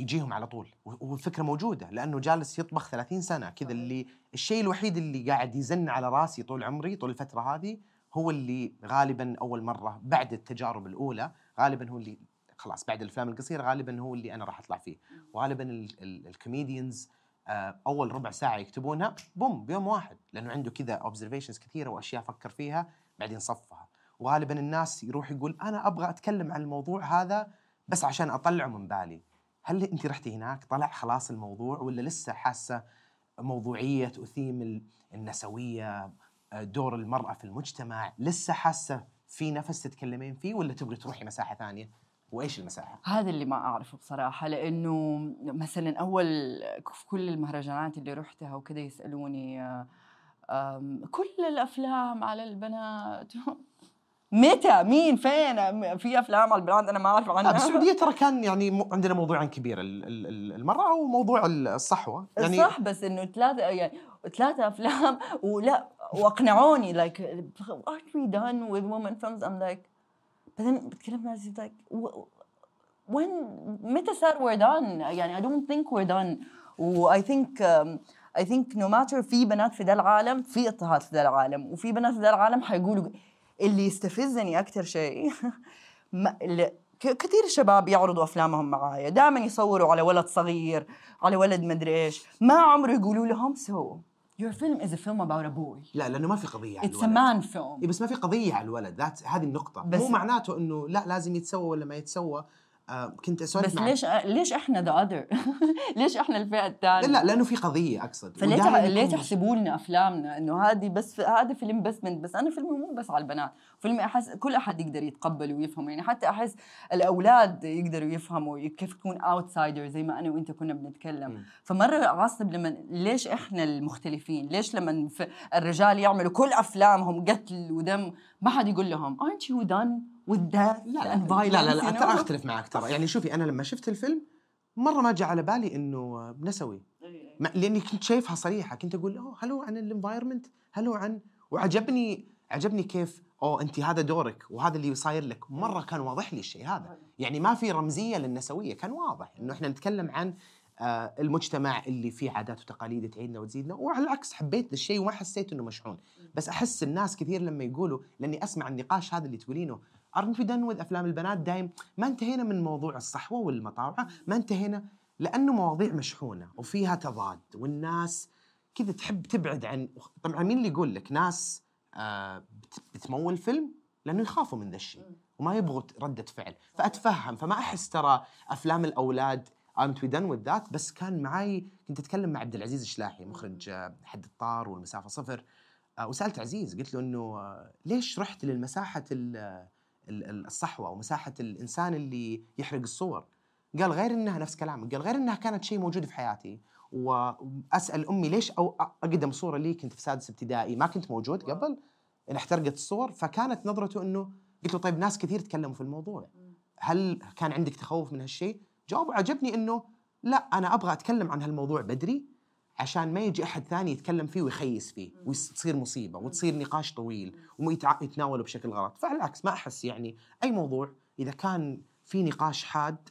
يجيهم على طول. والفكرة موجودة لأنه جالس يطبخ 30 سنة. كذا اللي الشيء الوحيد اللي قاعد يزن على رأسي طول عمري طول الفترة هذه هو اللي غالبا أول مرة بعد التجارب الأولى غالبا هو اللي خلاص بعد الأفلام القصيرة غالبا هو اللي أنا راح أطلع فيه. وغالبا ال- ال- ال comedians آه، أول ربع ساعة يكتبونها بوم بيوم واحد. لأنه عنده كذا observations كثيرة وأشياء فكر فيها بعدين صفها. وغالبا الناس يروح يقول أنا أبغى أتكلم عن الموضوع هذا بس عشان أطلعه من بالي. هل انت رحتي هناك؟ طلع خلاص الموضوع ولا لسه حاسة موضوعية وثيم ال- النسوية آه، دور المرأة في المجتمع؟ لسه حاسة في نفس تتكلمين فيه ولا تبغي تروحي مساحة ثانية؟ وإيش المساحة؟ هذا اللي ما أعرفه بصراحة لأنه مثلا أول في كل المهرجانات اللي رحتها وكذا يسألوني آه، كل الأفلام على البنات. متى؟ مين؟ فين؟ في أفلام على البنات أنا ما أعرف عنها. بالسعوديه ترى كان يعني عندنا موضوعين كبير ال- ال- ال- المرأة وموضوع الصحوة. يعني صح بس إنه ثلاثة يعني ثلاثة أفلام ولا وأقنعوني like aren't we done with women films? I'm like بعدين بتكلم مع like w- when متى صار we're done يعني I don't think we're done. و I think um, I think no matter في بنات في ذا العالم في اضطهاد في ذا العالم وفي بنات في ذا العالم حيقولوا اللي يستفزني أكثر شيء كثير شباب يعرضوا أفلامهم معايا. دائما يصوروا على ولد صغير على ولد مدري إيش. ما عمره يقولوا لهم so your film is a film about a boy. لا لأنه ما في قضية على it's a الولد. man film. إيه بس ما في قضية على الولد. هذه النقطة. بس- مو معناته إنه لا لازم يتسوى ولا ما يتسوى. كنت أسولف بس ليش ليش إحنا the other ليش إحنا الفئة الثانية؟ لا لا لأنه في قضية أقصد. فليه تح... ليه تحسبوا لنا أفلامنا إنه هذه بس هذا فيلم بس من بس أنا فيلمي مو بس على البنات. فيلمي أحس كل أحد يقدر يتقبله ويفهمه. يعني حتى أحس الأولاد يقدروا يفهموا كيف تكون outsider زي ما أنا وأنت كنا بنتكلم. مم. فمرة عصب لما ليش إحنا المختلفين؟ ليش لما الرجال يعملوا كل أفلامهم قتل ودم ما حد يقول لهم aren't you done death لا لا لا لا, ترى? أختلف معك ترى. يعني شوفي أنا لما شفت الفيلم مرة ما جاء على بالي إنه نسوي. ما لأني كنت شايفها صريحة. كنت أقول أوه هل هو عن الانفايرمنت هل هو عن وعجبني عجبني كيف أوه أنت هذا دورك وهذا اللي صاير لك. مرة كان واضح لي الشيء هذا. يعني ما في رمزية للنسوية كان واضح. إنه إحنا نتكلم عن آه المجتمع اللي فيه عادات وتقاليد تعيدنا وتزيدنا. وعلى العكس حبيت الشيء وما حسيت إنه مشحون. بس أحس الناس كثير لما يقولوا لأني أسمع النقاش هذا اللي تقولينه aren't we done with أفلام البنات؟ دايم ما انتهينا من موضوع الصحوة والمطاوعة ما انتهينا لأنه مواضيع مشحونة وفيها تضاد والناس كذا تحب تبعد عن طبعا مين اللي يقول لك ناس آه بت- بتمول فيلم؟ لأنه يخافوا من ذا الشيء وما يبغوا ردة فعل. فأتفهم فما أحس ترى أفلام الأولاد aren't we done that بس كان معي كنت أتكلم مع عبد العزيز الشلاحي مخرج آه، حد الطار والمسافة صفر. آه، وسألت عزيز قلت له إنه آه، ليش رحت للمساحة الصحوة ومساحه الإنسان اللي يحرق الصور. قال غير إنها نفس كلامك. قال غير إنها كانت شيء موجود في حياتي. واسال أمي ليش أو أقدم صورة لي كنت في سادس ابتدائي ما كنت موجود قبل. إن احترقت الصور. فكانت نظرته إنه قلت له طيب ناس كثير تكلموا في الموضوع. هل كان عندك تخوف من هالشيء؟ جوابه عجبني إنه لا أنا أبغى أتكلم عن هالموضوع بدري. عشان ما يجي أحد ثاني يتكلم فيه ويخيس فيه وتصير مصيبة وتصير نقاش طويل ويتناوله بشكل غلط. فعلى العكس ما أحس يعني أي موضوع إذا كان في نقاش حاد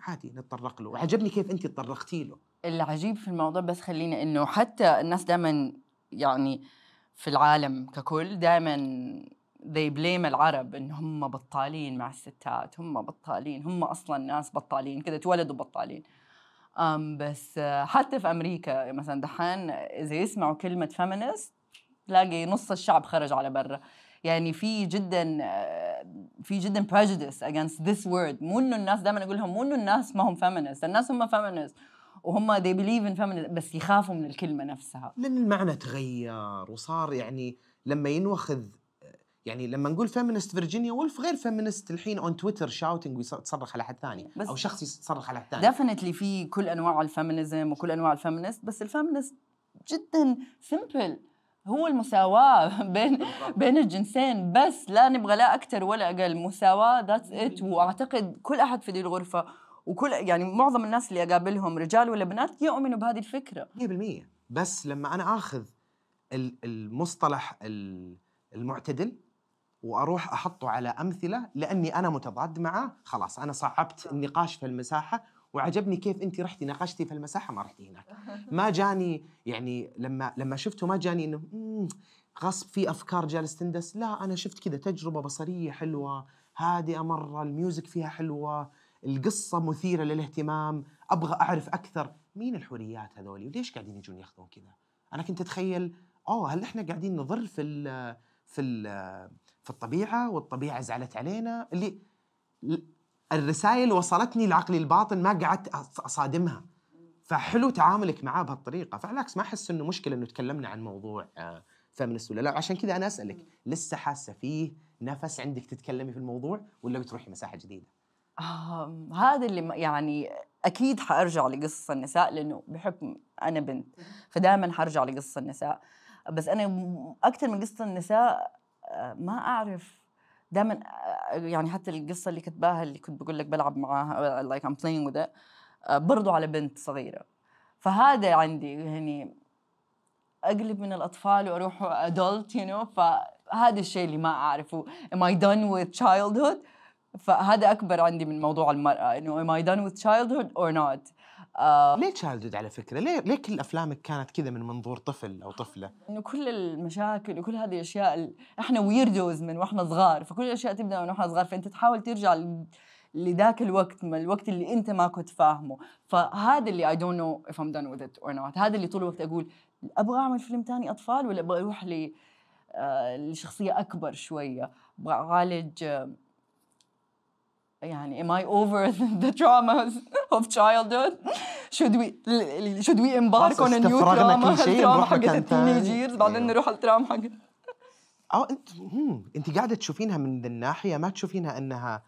عادي نتطرق له. وعجبني كيف أنت تطرقتي له. العجيب في الموضوع بس خلينا إنه حتى الناس دائما يعني في العالم ككل دائما they blame العرب إن هم بطالين مع الستات هم بطالين هم أصلا ناس بطالين كذا اتولدوا بطالين. بس حتى في أمريكا مثلا دحين إذا يسمعوا كلمة feminist تلاقي نص الشعب خرج على برا. يعني في جدا في جدا prejudice against this word. مو إنه الناس دائما أقول لهم مو إنه الناس ما هم feminist. الناس هم feminist. وهم they believe in feminist بس يخافوا من الكلمة نفسها. لأن المعنى تغير وصار يعني لما ينوخذ يعني لما نقول feminist فيرجينيا وولف غير feminist الحين on Twitter shouting ويصرخ على حد ثاني أو شخص يصرخ على حد ثاني. definitely في كل أنواع ال feminism وكل أنواع ال feminist بس ال feminist جدا simple. هو المساواة بين بين الجنسين بس لا نبغى لا أكثر ولا أقل. مساواة ذاتس إت وأعتقد كل أحد في دي الغرفة وكل يعني معظم الناس اللي أقابلهم رجال ولا بنات يؤمنوا بهذه الفكرة. 100% بس لما أنا آخذ ال- المصطلح ال- المعتدل وأروح أحطه على أمثلة لأني أنا متضاد معه. خلاص أنا صعبت النقاش في المساحة وعجبني كيف أنت رحتي ناقشتي في المساحة ما رحتي هناك. ما جاني يعني لما لما شفته ما جاني إنه "مم، غصب في أفكار جالس تندس. لا أنا شفت كذا تجربة بصرية حلوة هادئة مرة الميوزك فيها حلوة القصة مثيرة للاهتمام أبغى أعرف أكثر. مين الحوريات هذولي وليش قاعدين يجون ياخذون كذا؟ أنا كنت أتخيل أوه هل إحنا قاعدين نضر في ال في ال في الطبيعة والطبيعة زعلت علينا اللي الرسائل وصلتني لعقلي الباطن ما قعدت أصادمها. فحلو تعاملك معاه بهالطريقة. فعلى العكس ما أحس إنه مشكلة إنه تكلمنا عن موضوع فيمنست ولا لا. عشان كذا أنا أسألك لسه حاسة فيه نفس عندك تتكلمي في الموضوع ولا بتروحي مساحة جديدة؟ آم، هذا اللي يعني أكيد حأرجع لقصص النساء لأنه بحكم أنا بنت فدائما حرجع لقصص النساء. بس أنا أكثر من قصة النساء آه، ما أعرف. دائما يعني حتى القصة اللي كتباها اللي كنت بقول لك بلعب معاها like I'm playing with برضو على بنت صغيرة. فهذا عندي يعني أقلب من الأطفال وأروح adult you know فهذا الشيء اللي ما أعرفه. Am I done with childhood فهذا أكبر عندي من موضوع المرأة إنه am I done with childhood or not آه ليه childhood على فكرة؟ ليه ليه كل أفلامك كانت كذا من منظور طفل أو طفلة؟ إنه كل المشاكل وكل هذه الأشياء إحنا ويردوز من وإحنا صغار فكل الأشياء تبدأ من وإحنا صغار فأنت تحاول ترجع لذاك الوقت من الوقت اللي أنت ما كنت فاهمه فهذا اللي I don't know if I'm done with it or not هذا اللي طول الوقت أقول أبغى أعمل فيلم ثاني أطفال ولا أبغى أروح ل آه، لشخصية أكبر شوية أبغى أعالج آه، يعني am I over the traumas of childhood? Should we should we embark on a new trauma ال trauma حقت ال teenagers بعدين أيوه. نروح على ال trauma حقت آه أنت أنت قاعدة تشوفينها من الناحية ما تشوفينها إنها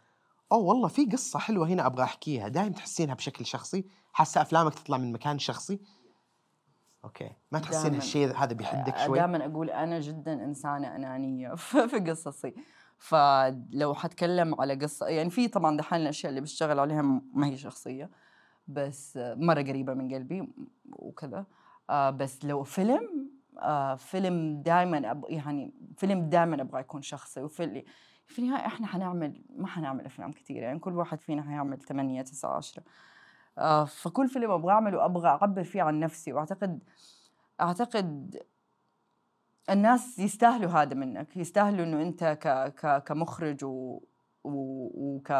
أوه والله في قصة حلوة هنا أبغى أحكيها. دائما تحسينها بشكل شخصي. حاسة أفلامك تطلع من مكان شخصي. okay ما تحسين الشيء هذا بيحدك شوي؟ دائما أقول أنا جدا إنسانة أنانية في قصصي. فلو حتكلم على قصة يعني في طبعا دحين الأشياء اللي بشتغل عليها ما هي شخصية بس مرة قريبة من قلبي وكذا. آه بس لو فيلم آه فيلم دائما يعني فيلم دائما أبغى يكون شخصي. وفي في النهاية إحنا حنعمل ما حنعمل أفلام كثيره يعني كل واحد فينا حيعمل 8 9 10 آه فكل فيلم أبغى أعمله أبغى أعبر فيه عن نفسي. وأعتقد أعتقد الناس يستاهلوا هذا منك يستاهلوا إنه أنت ك ك كمخرج و وك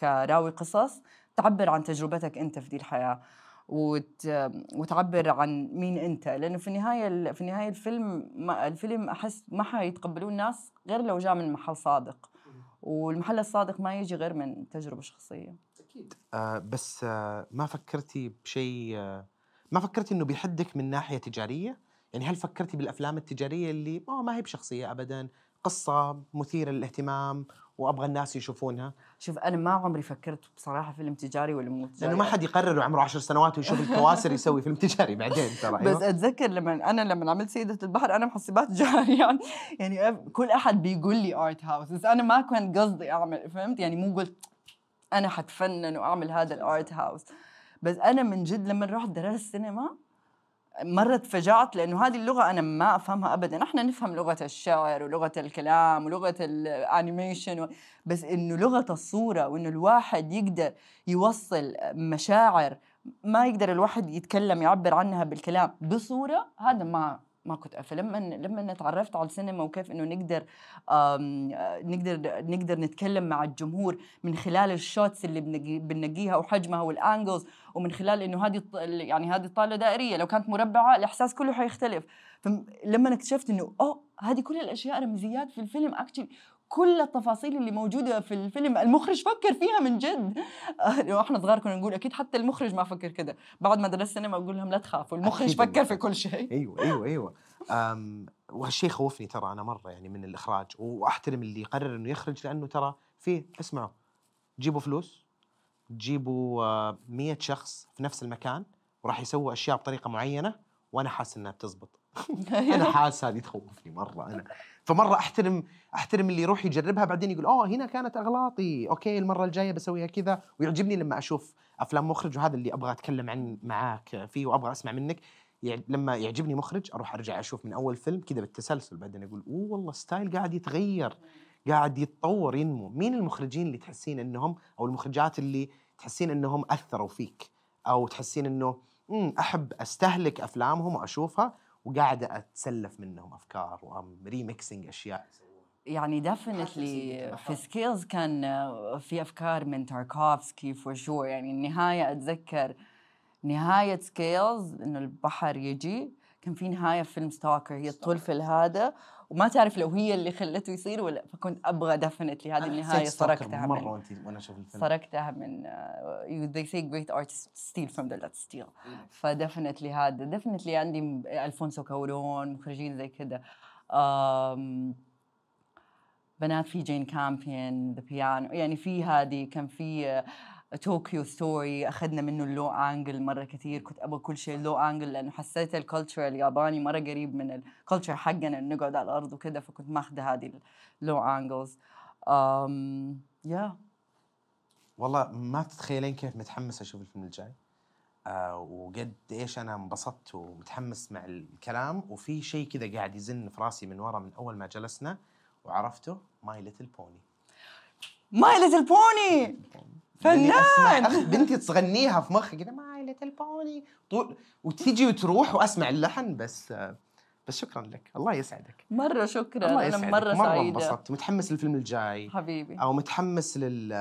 كراوي قصص تعبر عن تجربتك أنت في دي الحياة وت... وتعبر عن مين أنت. لأنه في النهاية في النهاية الفيلم ما الفيلم أحس ما حيتقبلوه الناس غير لو جاء من محل صادق. والمحل الصادق ما يجي غير من تجربة شخصية. أكيد. آه بس آه ما فكرتي بشيء آه ما فكرتي إنه بيحدك من ناحية تجارية؟ يعني هل فكرتي بالأفلام التجارية اللي ما, ما هي بشخصية ابدا قصة مثيرة للاهتمام وأبغى الناس يشوفونها؟ شوف أنا ما عمري فكرت بصراحة فيلم تجاري ولا مو تجاري. لأنه ما حد يقرر عمره عشر سنوات ويشوف الكواسر يسوي فيلم تجاري بعدين ترى بس أيوة. أتذكر لما أنا لما عملت سيدة البحر أنا محسباته تجاري يعني يعني كل أحد بيقول لي art house بس أنا ما كان قصدي أعمل فهمت؟ يعني مو قلت أنا حتفنن وأعمل هذا ال art house بس أنا من جد لما رحت درست سينما مرة تفاجأت لأنه هذه اللغة أنا ما أفهمها أبدا. إحنا نفهم لغة الشعر ولغة الكلام ولغة ال animation و... بس إنه لغة الصورة وإنه الواحد يقدر يوصل مشاعر ما يقدر الواحد يتكلم يعبر عنها بالكلام بصورة هذا ما ما كنت افهم لما تعرفت على السينما وكيف إنه نقدر نقدر نقدر نتكلم مع الجمهور من خلال ال shots اللي بنقيها وحجمها وال angles ومن خلال إنه هذه يعني هذه الطاوله دائرية لو كانت مربعة الإحساس كله حيختلف. فلما اكتشفت إنه أوه هذه كل الأشياء رمزيات في الفيلم. actually كل التفاصيل اللي موجودة في الفيلم. المخرج فكر فيها من جد. آه، إحنا صغار كنا نقول أكيد حتى المخرج ما فكر كده. بعد ما درست سينما أقول لهم لا تخافوا المخرج فكر في كل شيء. أيوه أيوه أيوه. وهالشيء خوفني ترى أنا مرة يعني من الإخراج وأحترم اللي يقرر إنه يخرج لأنه ترى في اسمعوا جيبوا فلوس جيبوا 100 آه، شخص في نفس المكان وراح يسووا أشياء بطريقة معينة وأنا حاسس إنها بتزبط. أنا حاسس هذه تخوفني مرة أنا. فمرة أحترم أحترم اللي يروح يجربها بعدين يقول أوه هنا كانت أغلاطي. okay المرة الجاية بسويها كذا. ويعجبني لما أشوف أفلام مخرج وهذا اللي أبغى أتكلم عن معاك فيه وأبغى أسمع منك. يعني لما يعجبني مخرج أروح أرجع أشوف من أول فيلم كذا بالتسلسل. بعدين أقول أوه والله style ه قاعد يتغير قاعد يتطور ينمو. مين المخرجين اللي تحسين إنهم أو المخرجات اللي تحسين إنهم أثروا فيك؟ أو تحسين إنه أحب أستهلك أفلامهم وأشوفها وقاعده أتسلف منهم أفكار و I'm remixing أشياء. يعني definitely في سكيلز كان في أفكار من تاركوفسكي for sure يعني النهاية أتذكر نهاية سكيلز إنه البحر يجي. كان في نهاية فيلم ستوكر هي الطفل هذا وما تعرف لو هي اللي خلته يصير ولا فكنت أبغى definitely هذه النهاية سرقتها من مرة وانت وأنا أشوف الفيلم. سرقتها من uh, they say great artists steal from the let's steal. ف definitely هذا definitely عندي ألفونسو كورون مخرجين زي كذا بنات في جين كامبيون The Piano يعني في هذه كان في Tokyo Story أخذنا منه ال low angle مرة كثير كنت أبغى كل شيء low angle لأنه حسيت ال culture الياباني مرة قريب من ال culture حقنا إنه نقعد على الأرض وكذا فكنت ماخذة هذه ال low angles. يا والله ما تتخيلين كيف متحمس أشوف الفيلم الجاي. آه وقد إيش أنا انبسطت ومتحمس مع الكلام. وفي شيء كذا قاعد يزن في راسي من ورا من أول ما جلسنا وعرفته My Little Pony My Little Pony أسمع فنان أخ بنتي تغنيها في مخي كذا My Little Pony طول وتيجي وتروح وأسمع اللحن بس بس شكرا لك. الله يسعدك. مرة شكرا. الله أنا يسعدك. مرة مرة سعيدة. انبسطت. متحمس للفيلم الجاي. حبيبي. أو متحمس لل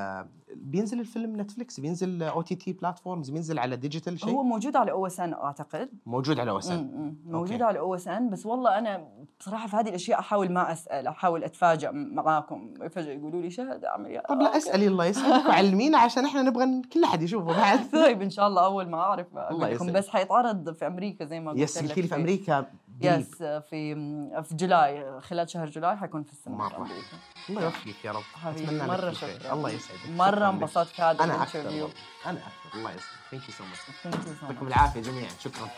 بينزل الفيلم نتفلكس بينزل OTT platforms بينزل على digital شيء هو موجود على OSN أعتقد موجود على OSN م- م. موجود okay. على OSN بس والله أنا بصراحة في هذه الأشياء أحاول ما أسأل أحاول اتفاجئ معاكم فجاه يقولوا لي شهد اعمل يا طب لا اسالي الله يسعدك وعلمينا عشان إحنا نبغى كل أحد يشوفه بعد طيب إن شاء الله أول ما أعرف يسعدك. بس حيتعرض في أمريكا زي ما قلت yes في أمريكا. yes في في July خلال شهر July حيكون في مرة. أمريكا الله يوفقك يا رب. لك مرة. شكرا. الله يسعدك. مرة. انبسطت في هذا أنا أكثر ال interview. أنا أكثر. الله يسعدك. Thank you so much Thank you so much. يعطيكم العافية جميعا. شكرا.